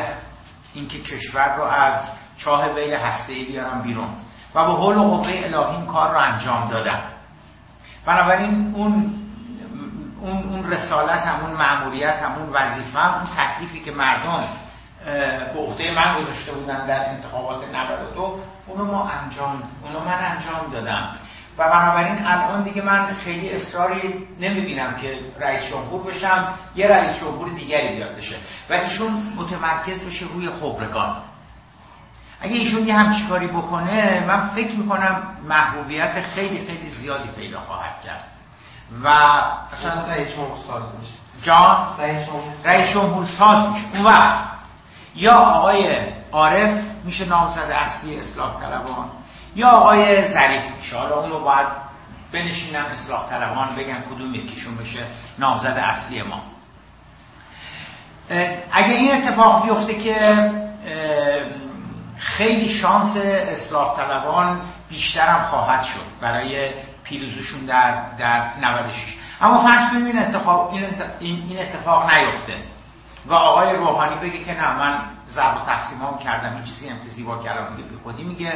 اینکه کشور رو از چاه بیل هسته بیارم بیرون و به حول و قوه الهی این کار رو انجام دادم. بنابراین اون اون, اون رسالت همون معمولیت همون وظیفه هم اون تکلیفی که مردم به عهده من گذاشته بودن در انتخابات 92 اونو ما انجام اونو من انجام دادم. و بنابراین الان دیگه من خیلی اصراری نمی‌بینم که رئیس جمهور بشم یه رئیس جمهور دیگری بیاد بشه. و ایشون متمرکز بشه روی خبرگان. اگه ایشون یه همچی کاری بکنه من فکر می‌کنم محبوبیت خیلی خیلی زیادی پیدا خواهد کرد. و اصلا رئیس جمهور ساز میشه. جان؟ رئیس جمهور ساز. میشه. اون وقت یا آقای عارف میشه نامزد اصلی اصلاح طلبان یا آقای ظریف میشه. حالا اونو باید بنشینن اصلاح طلبان بگن کدوم یکیشون بشه نامزد اصلی ما. اگه این اتفاق بیفته که خیلی شانس اصلاح طلبان بیشترم خواهد شد برای پیروزشون در در 96 اما فرض کنیم این اتفاق این, این اتفاق نیفته. و آقای روحانی بگه که نه من ضرب و تقسیم کردم این چیزی هم که زیبا کردم میگه بی خودی میگه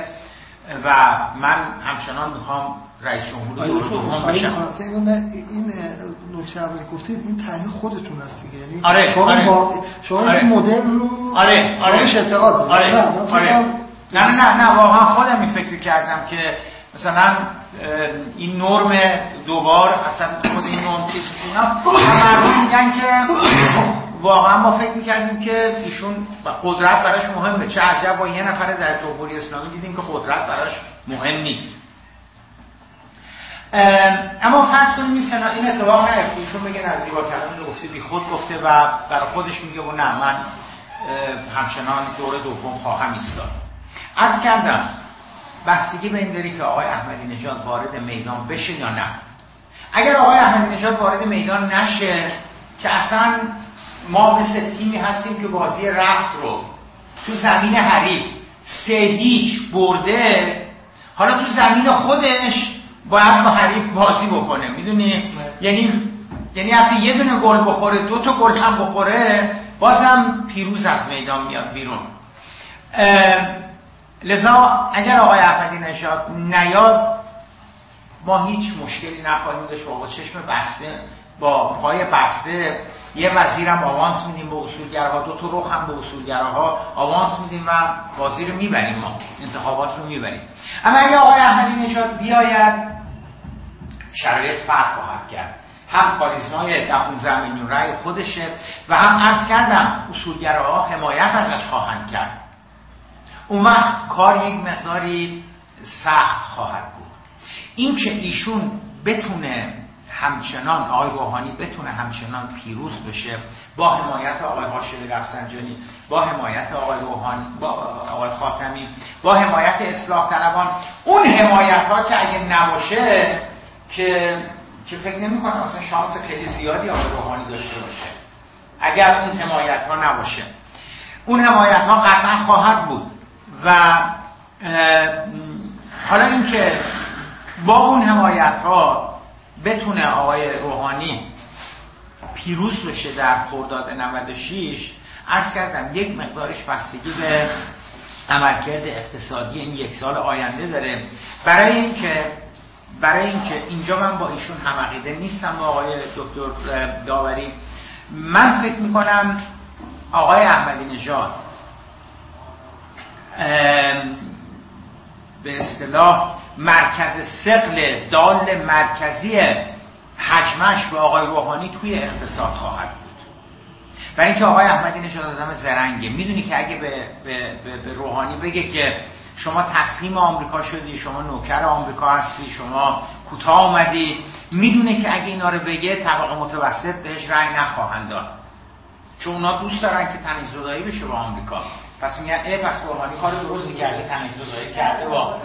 و من همچنان می‌خوام رئیس جمهور دور دوم بشم. این نکته اولی گفتید این تحلیل خودتون هست دیگه. یعنی آره، شما آره. با شما آره. این مدل رو آره آره. اعتقاد آره آره. نه نه نه واقعا خودم این فکر کردم که مثلا این نرم دوبار اصلا خود این نرم اینا مردم میگن که واقعا ما فکر می‌کردیم که ایشون قدرت براش مهمه. چه عجب با یه نفر در جمهوری اسلامی دیدیم که قدرت براش مهم نیست. اما فرض کنیم این سنا این اتفاق نیفته. ایشون بگه نه زیبا کلام گفته بی خود گفته و برای خودش میگه و نه من همچنان دور دوم خواهم ایستاد. از کردم بستگی به این داری که آقای احمدی نژاد وارد میدان بشه یا نه. اگر آقای احمدی نژاد وارد میدان نشه که اصلا ما مثل تیمی هستیم که بازی رفت رو تو زمین حریف سه هیچ برده حالا تو زمین خودش باید با حریف بازی بکنه می‌دونی؟ یعنی یعنی وقتی یه دونه گل بخوره دو تا گل هم بخوره بازم پیروز از میدان میاد بیرون. لذا اگر آقای احمدی نژاد نیاد ما هیچ مشکلی نخواهیم داشت. با چشم بسته با پای بسته یه وزیرم آوانس میدیم به اصولگراها دو تا رخ هم به اصولگراها آوانس میدیم و بازی رو می‌بریم ما انتخابات رو می‌بریم. اما اگه آقای احمدی نژاد بیاید شرایط فرق خواهد کرد. هم کاریزمای ده 15 میلیون رأی خودشه و هم عرض کردم اصولگراها حمایت ازش خواهند کرد. اون وقت کار یک مقداری سخت خواهد بود. این که ایشون بتونه همچنان آقای روحانی بتونه همچنان پیروز بشه با حمایت آقای هاشمی رفسنجانی با حمایت آقای روحانی با آقای خاتمی با حمایت اصلاح طلبان اون حمایت ها که اگه نباشه که که فکر نمی کنم اصلا شانس خیلی زیادی آقای روحانی داشته باشه. اگر اون حمایت ها نباشه. اون حمایت ها قطعا خواهد بود. و حالا اینکه با اون حمایت ها بتونه آقای روحانی پیروز بشه در خرداد 96 عرض کردم یک مقدارش بستگی به عملکرد اقتصادی این یک سال آینده داره. برای اینکه برای اینکه اینجا من با ایشون هم عقیده نیستم با آقای دکتر داوری من فکر می‌کنم آقای احمدی نژاد به اصطلاح مرکز سقل دال مرکزی حجمش به آقای روحانی توی اقتصاد خواهد بود. برای اینکه آقای احمدی نژاد آدم زرنگه. می‌دونی که اگه به, به, به, به روحانی بگه که شما تسلیم آمریکا شدی شما نوکر آمریکا هستی شما کوتاه آمدی می‌دونه که اگه اینا رو بگه طبقه متوسط بهش رأی نخواهند داد. چون اونا دوست دارن که زدایی بشه با آمریکا. پس میگن ای پس روحانی کار درستی کرده تنش زدایی کرده با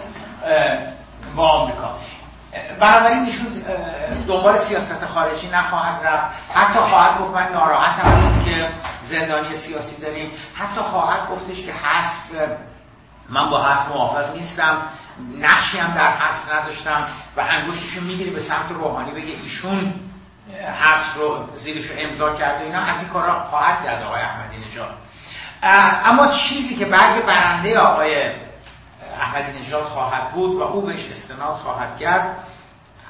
با آمریکا. بنابراین ایشون دنبال سیاست خارجی نخواهد رفت. حتی خواهد گفت من ناراحتم از که زندانی سیاسی داریم. حتی خواهد گفتش که حذف من با حذف موافق نیستم. نقشی هم در حذف نداشتم و انگشتشو می‌گیری به سمت روحانی بگه ایشون حذف رو زیرش رو امضا کرده اینا. از این کارا خواهد کرد آقای احمدی نژاد. اما چیزی که برگ برنده آقای احمدی نژاد خواهد بود و او بهش استناد خواهد کرد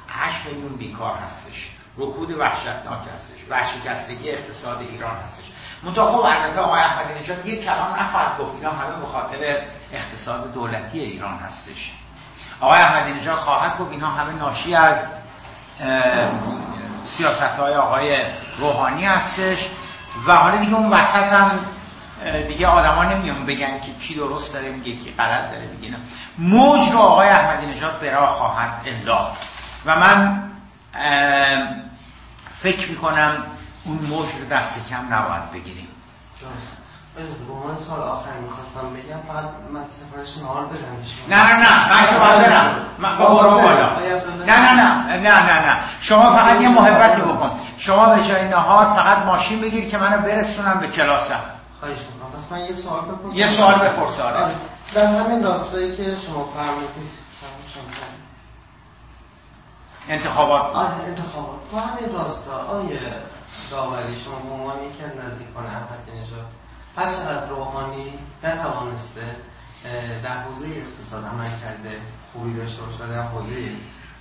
8 میلیون بیکار هستش. رکود وحشتناک هستش. ورشکستگی اقتصاد ایران هستش. منتها خب البته آقای احمدی نژاد یک کلام نخواهد گفت. اینا همه به خاطر اقتصاد دولتی ایران هستش. آقای احمدی نژاد خواهد گفت اینها همه ناشی از سیاست های آقای روحانی هستش. و حالا دیگه اون وسط هم دیگه آدما نمیان بگن که کی درست داره میگه کی غلط داره میگه نه. موج رو آقای احمدی نژاد به راه خواهد انداخت. و من فکر می‌کنم اون موج رو دست کم نباید بگیریم. درست. به عنوان سال آخر می‌خواستم بگم فقط من سفارش نهار بدم نه نه نه من که باید برم. من بالا. نه نه نه نه نه نه. شما فقط یه محبتی بکن. شما به جای نهار فقط ماشین بگیر که منو برسونم به کلاسم. خواهش می‌کنم پس من یه سوال بپرسم یه سوال بپرس، آره. آره. در همین راستایی که شما فرمودید انتخابات. آره انتخابات تو همین راستا آیه داوری شما به عنوان یکی از نزدیکان احمدی نژاد هر چقدر روحانی نتوانسته در حوزه اقتصاد عمل کرده خوبی داشته باشه در حوزه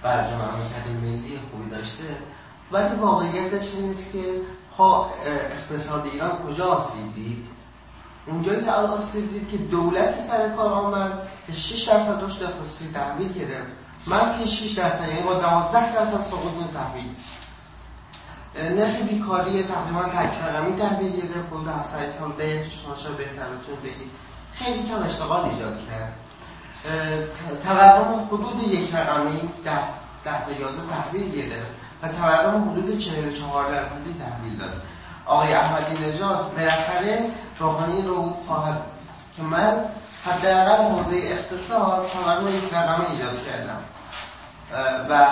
برجام عمل کرده ملی خوبی داشته ولی واقعیتش نیست که ها اقتصاد ایران کجا آسیب دید؟ اونجایی که آسیب دید که دولت سر کار آمد که 6 درصد رشد اقتصادی تحویل گرفت. من که 6 درصد یعنی با 12 درصد سقوط تحویل نرخ بیکاری تقریبا تک رقمی تحویل گرفت. بود 7 سال شما بهتر بتون بگید خیلی کم اشتغال ایجاد کرد. تورم حدود یک رقمی ده ده تا یازده تحویل گرفت. و تورم حدود 44 درصدی تحویل داد آقای احمدی نژاد بالاخره روحانی رو خواهد که من حداقل حوزه اقتصاد تورم یک رقمی ایجاد کردم. و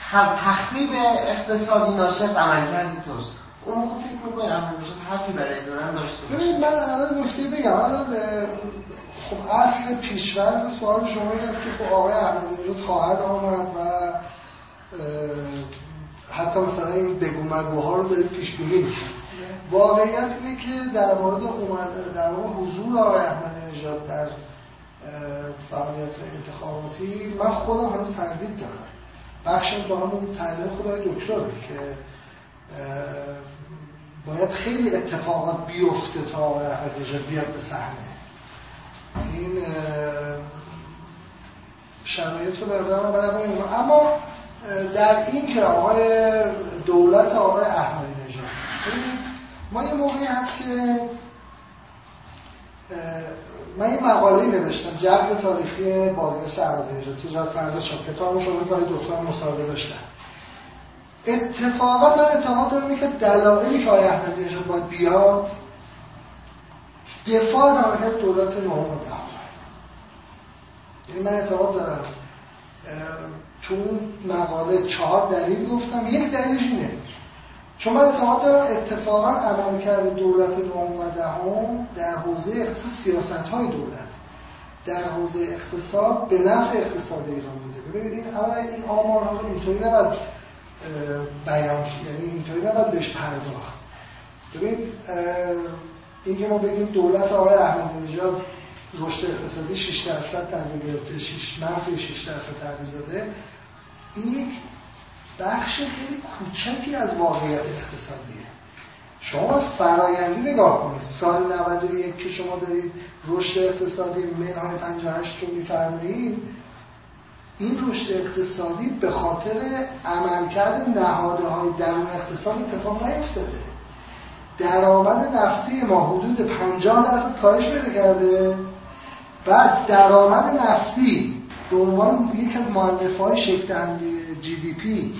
هم تخریب اقتصادی ناشی از عملکرد توست. اون موقع فکر می‌کنه عملکرد حرفی برای دادن داشته باشه من الان نکته بگم. الان خب اصل پیشورد سوال شما این است که خب آقای احمدی نژاد خواهد آمد و حتی مثلا این بگو مگوها رو دارید پیش میشه واقعیت اینه که در مورد در مورد حضور آقای احمدی نژاد در فعالیت انتخاباتی من خودم هنوز تردید دارم. بخشم با همون تحلیل خدای دکتره که باید خیلی اتفاقات بیفته تا آقای احمدی بیاد به صحنه. این شرایط رو نظر من اما در این که آقای دولت آقای احمدی نژاد. ما یه موقعی هست که من یه مقاله نوشتم جبر تاریخی بازگشت احمدی نژاد جد فردا شد کتابم شما کار دکتر مصاحبه داشتم اتفاقا من اعتقاد دارم که دلایلی که آقای احمدی نژاد باید بیاد دفاع از عملکرد دولت و دهم. یعنی من اعتقاد دارم. تو اون مقاله چهار دلیل گفتم یک دلیلش اینه. چون من اعتقاد دارم اتفاقا عملکرد دولت نهم و در حوزه اقتصاد سیاست های دولت در حوزه اقتصاد به نفع اقتصاد ایران بوده. ببینید اولا این آمارها رو اینطوری نباید بیان یعنی اینطوری نباید بهش پرداخت. ببینید اینکه ما بگیم دولت آقای احمدی نژاد رشد اقتصادی 6 درصد تحویل گرفته 6 منفی 6 درصد تحویل داده این یک بخش خیلی کوچکی از واقعیت اقتصادیه. شما فرایندی نگاه کنید. سال 91 که شما دارید رشد اقتصادی منهای 58 رو میفرمایید این رشد اقتصادی به خاطر عملکرد نهاده های درون اقتصاد اتفاق نیفتاده. درآمد نفتی ما حدود 50 درصد کاهش پیدا کرده. بعد درآمد نفتی به عنوان یک از معلف های شکل جی دی پی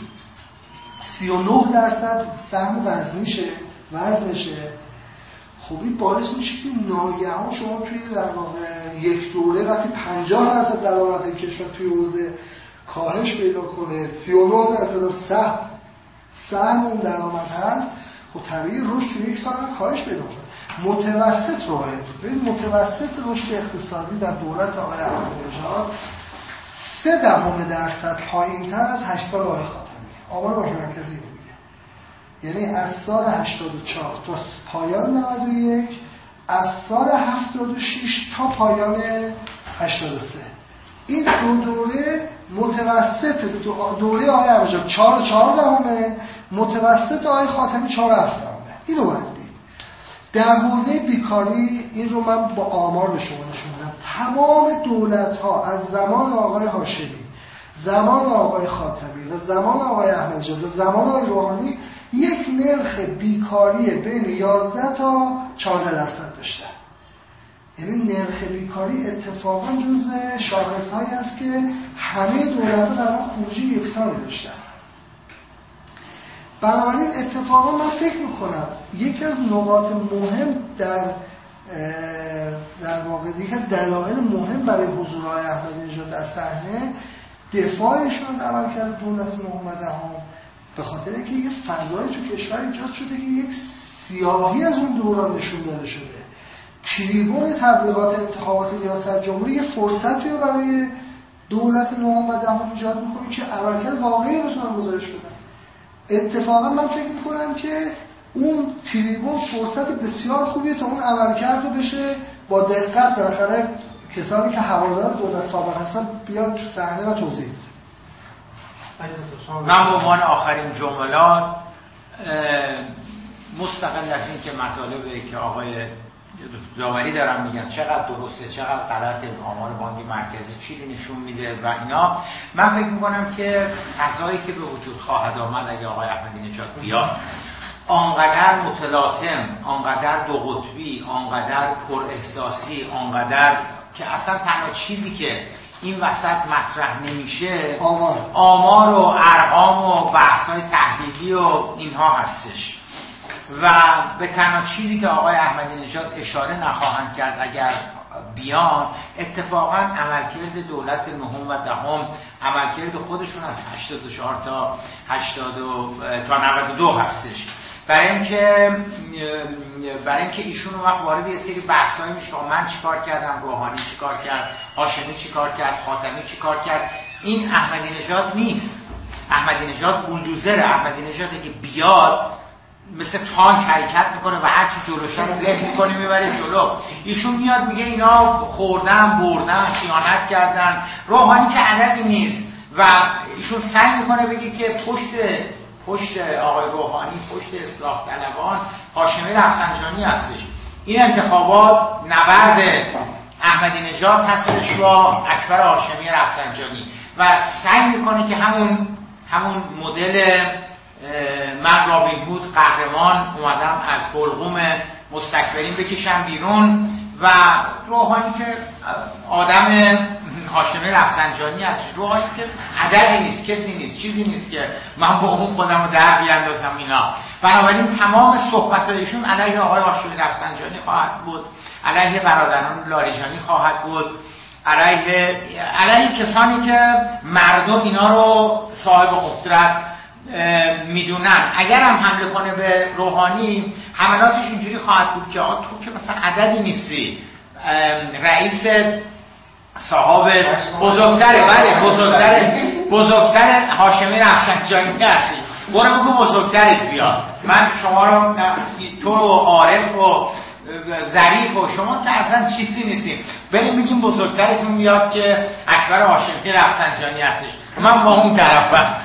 39 درصد سهم وزنیشه وزنشه. خب این باعث میشه که ناگهان شما توی در واقع یک دوره وقتی 50 درصد درآمد کشور توی حوزه کاهش پیدا کنه 39 درصد سهم سهم اون درآمد هست خب طبیعی رشد توی یک سال کاهش پیدا کنه. متوسط رو ببین متوسط رشد اقتصادی در دولت آقای احمدی سه دهم درصد پایین تر از 8 سال آقای خاتمی. آمار باش مرکزی میگه. یعنی از سال 84 تا پایان 91 از سال 76 تا پایان 83 این دو دوره متوسط دوره آقای احمدی 4 4 دهمه متوسط آقای خاتمی 4 7 دهمه. اینو باید در حوزه بیکاری این رو من با آمار به شما نشوندم تمام دولت ها از زمان آقای هاشمی زمان آقای خاتمی و زمان آقای احمدی و زمان آقای روحانی یک نرخ بیکاری بین 11 تا 14 درصد داشتن. یعنی نرخ بیکاری اتفاقا جزء شاخص هایی است که همه دولت ها در آن خروجی یکسانی داشتن. بنابراین اتفاقا من فکر می‌کنم یکی از نقاط مهم در در واقع از دلایل مهم برای حضور های احمدی نژاد در صحنه دفاعشون از عملکرد دولت محمد هم به خاطر اینکه یه فضای تو کشور ایجاد شده که یک سیاهی از اون دوران نشون داده شده. تریبون تبلیغات انتخابات ریاست جمهوری یه فرصتی رو برای دولت محمد هم ایجاد می‌کنه که عملکرد واقعی رو بتونن گزارش بدن اتفاقا من فکر می‌کنم که اون تریبون فرصت بسیار خوبیه تا اون عملکرد رو بشه. با دقت بالاخره کسانی که هوادار دولت سابق هستن بیان تو صحنه و توضیح. من به عنوان آخرین جملات مستقل از این که مطالبه که آقای داوری دارم میگن چقدر درسته چقدر غلط آمار بانک مرکزی چی نشون میده و اینا. من فکر می‌کنم که فضایی که به وجود خواهد آمد اگه آقای احمدی نژاد بیاد آنقدر متلاطم آنقدر دو قطبی آنقدر پر احساسی آنقدر که اصلا تنها چیزی که این وسط مطرح نمیشه آمار. آمار و ارقام و بحث های تحلیلی و اینها هستش. و به تنها چیزی که آقای احمدی نژاد اشاره نخواهند کرد اگر بیان اتفاقا عملکرد دولت نهم و دهم عملکرد خودشون از 84 تا 80 تا 92 هستش. برای اینکه برای اینکه ایشون وقت وارد یه سری بحثایی میشه که من چیکار کردم روحانی چیکار کرد هاشمی چیکار کرد خاتمی چیکار کرد این احمدی نژاد نیست. احمدی نژاد بولدوزر احمدی نژاد که بیاد مثل تانک حرکت می‌کنه و هرچی جلوش هست له می‌کنه می‌بره جلو. ایشون میاد میگه اینا خوردن بردن خیانت کردن. روحانی که عددی نیست. و ایشون سعی می‌کنه بگه که پشت پشت آقای روحانی پشت اصلاح طلبان هاشمی رفسنجانی هستش. این انتخابات نبرد احمدی نژاد هستش با اکبر هاشمی رفسنجانی. و سعی می‌کنه که همون همون مدل من رابین بود قهرمان اومدم از حلقوم مستکبرین بکشم بیرون. و روحانی که آدم هاشمی رفسنجانی هست. روحانی که عددی نیست کسی نیست چیزی نیست که من با اون خودم رو در بیاندازم اینا. بنابراین تمام صحبت ایشون علیه آقای هاشمی رفسنجانی خواهد بود علیه برادران لاریجانی خواهد بود علیه علیه کسانی که مردم اینا رو صاحب قدرت می‌دونن. اگر هم حمله کنه به روحانی حملاتش اینجوری خواهد بود که تو که مثلا عددی نیستی. رئیس صاحب بزرگتره بله بزرگتر بزرگتر هاشمی رفسنجانی هستی برو بگو بزرگترت بیاد. من شما رو تو و عارف و ظریف و شما که اصلا چیزی نیستیم. بریم میگیم بزرگترتون میاد که اکبر هاشمی رفسنجانی هستش. من با اون طرفم.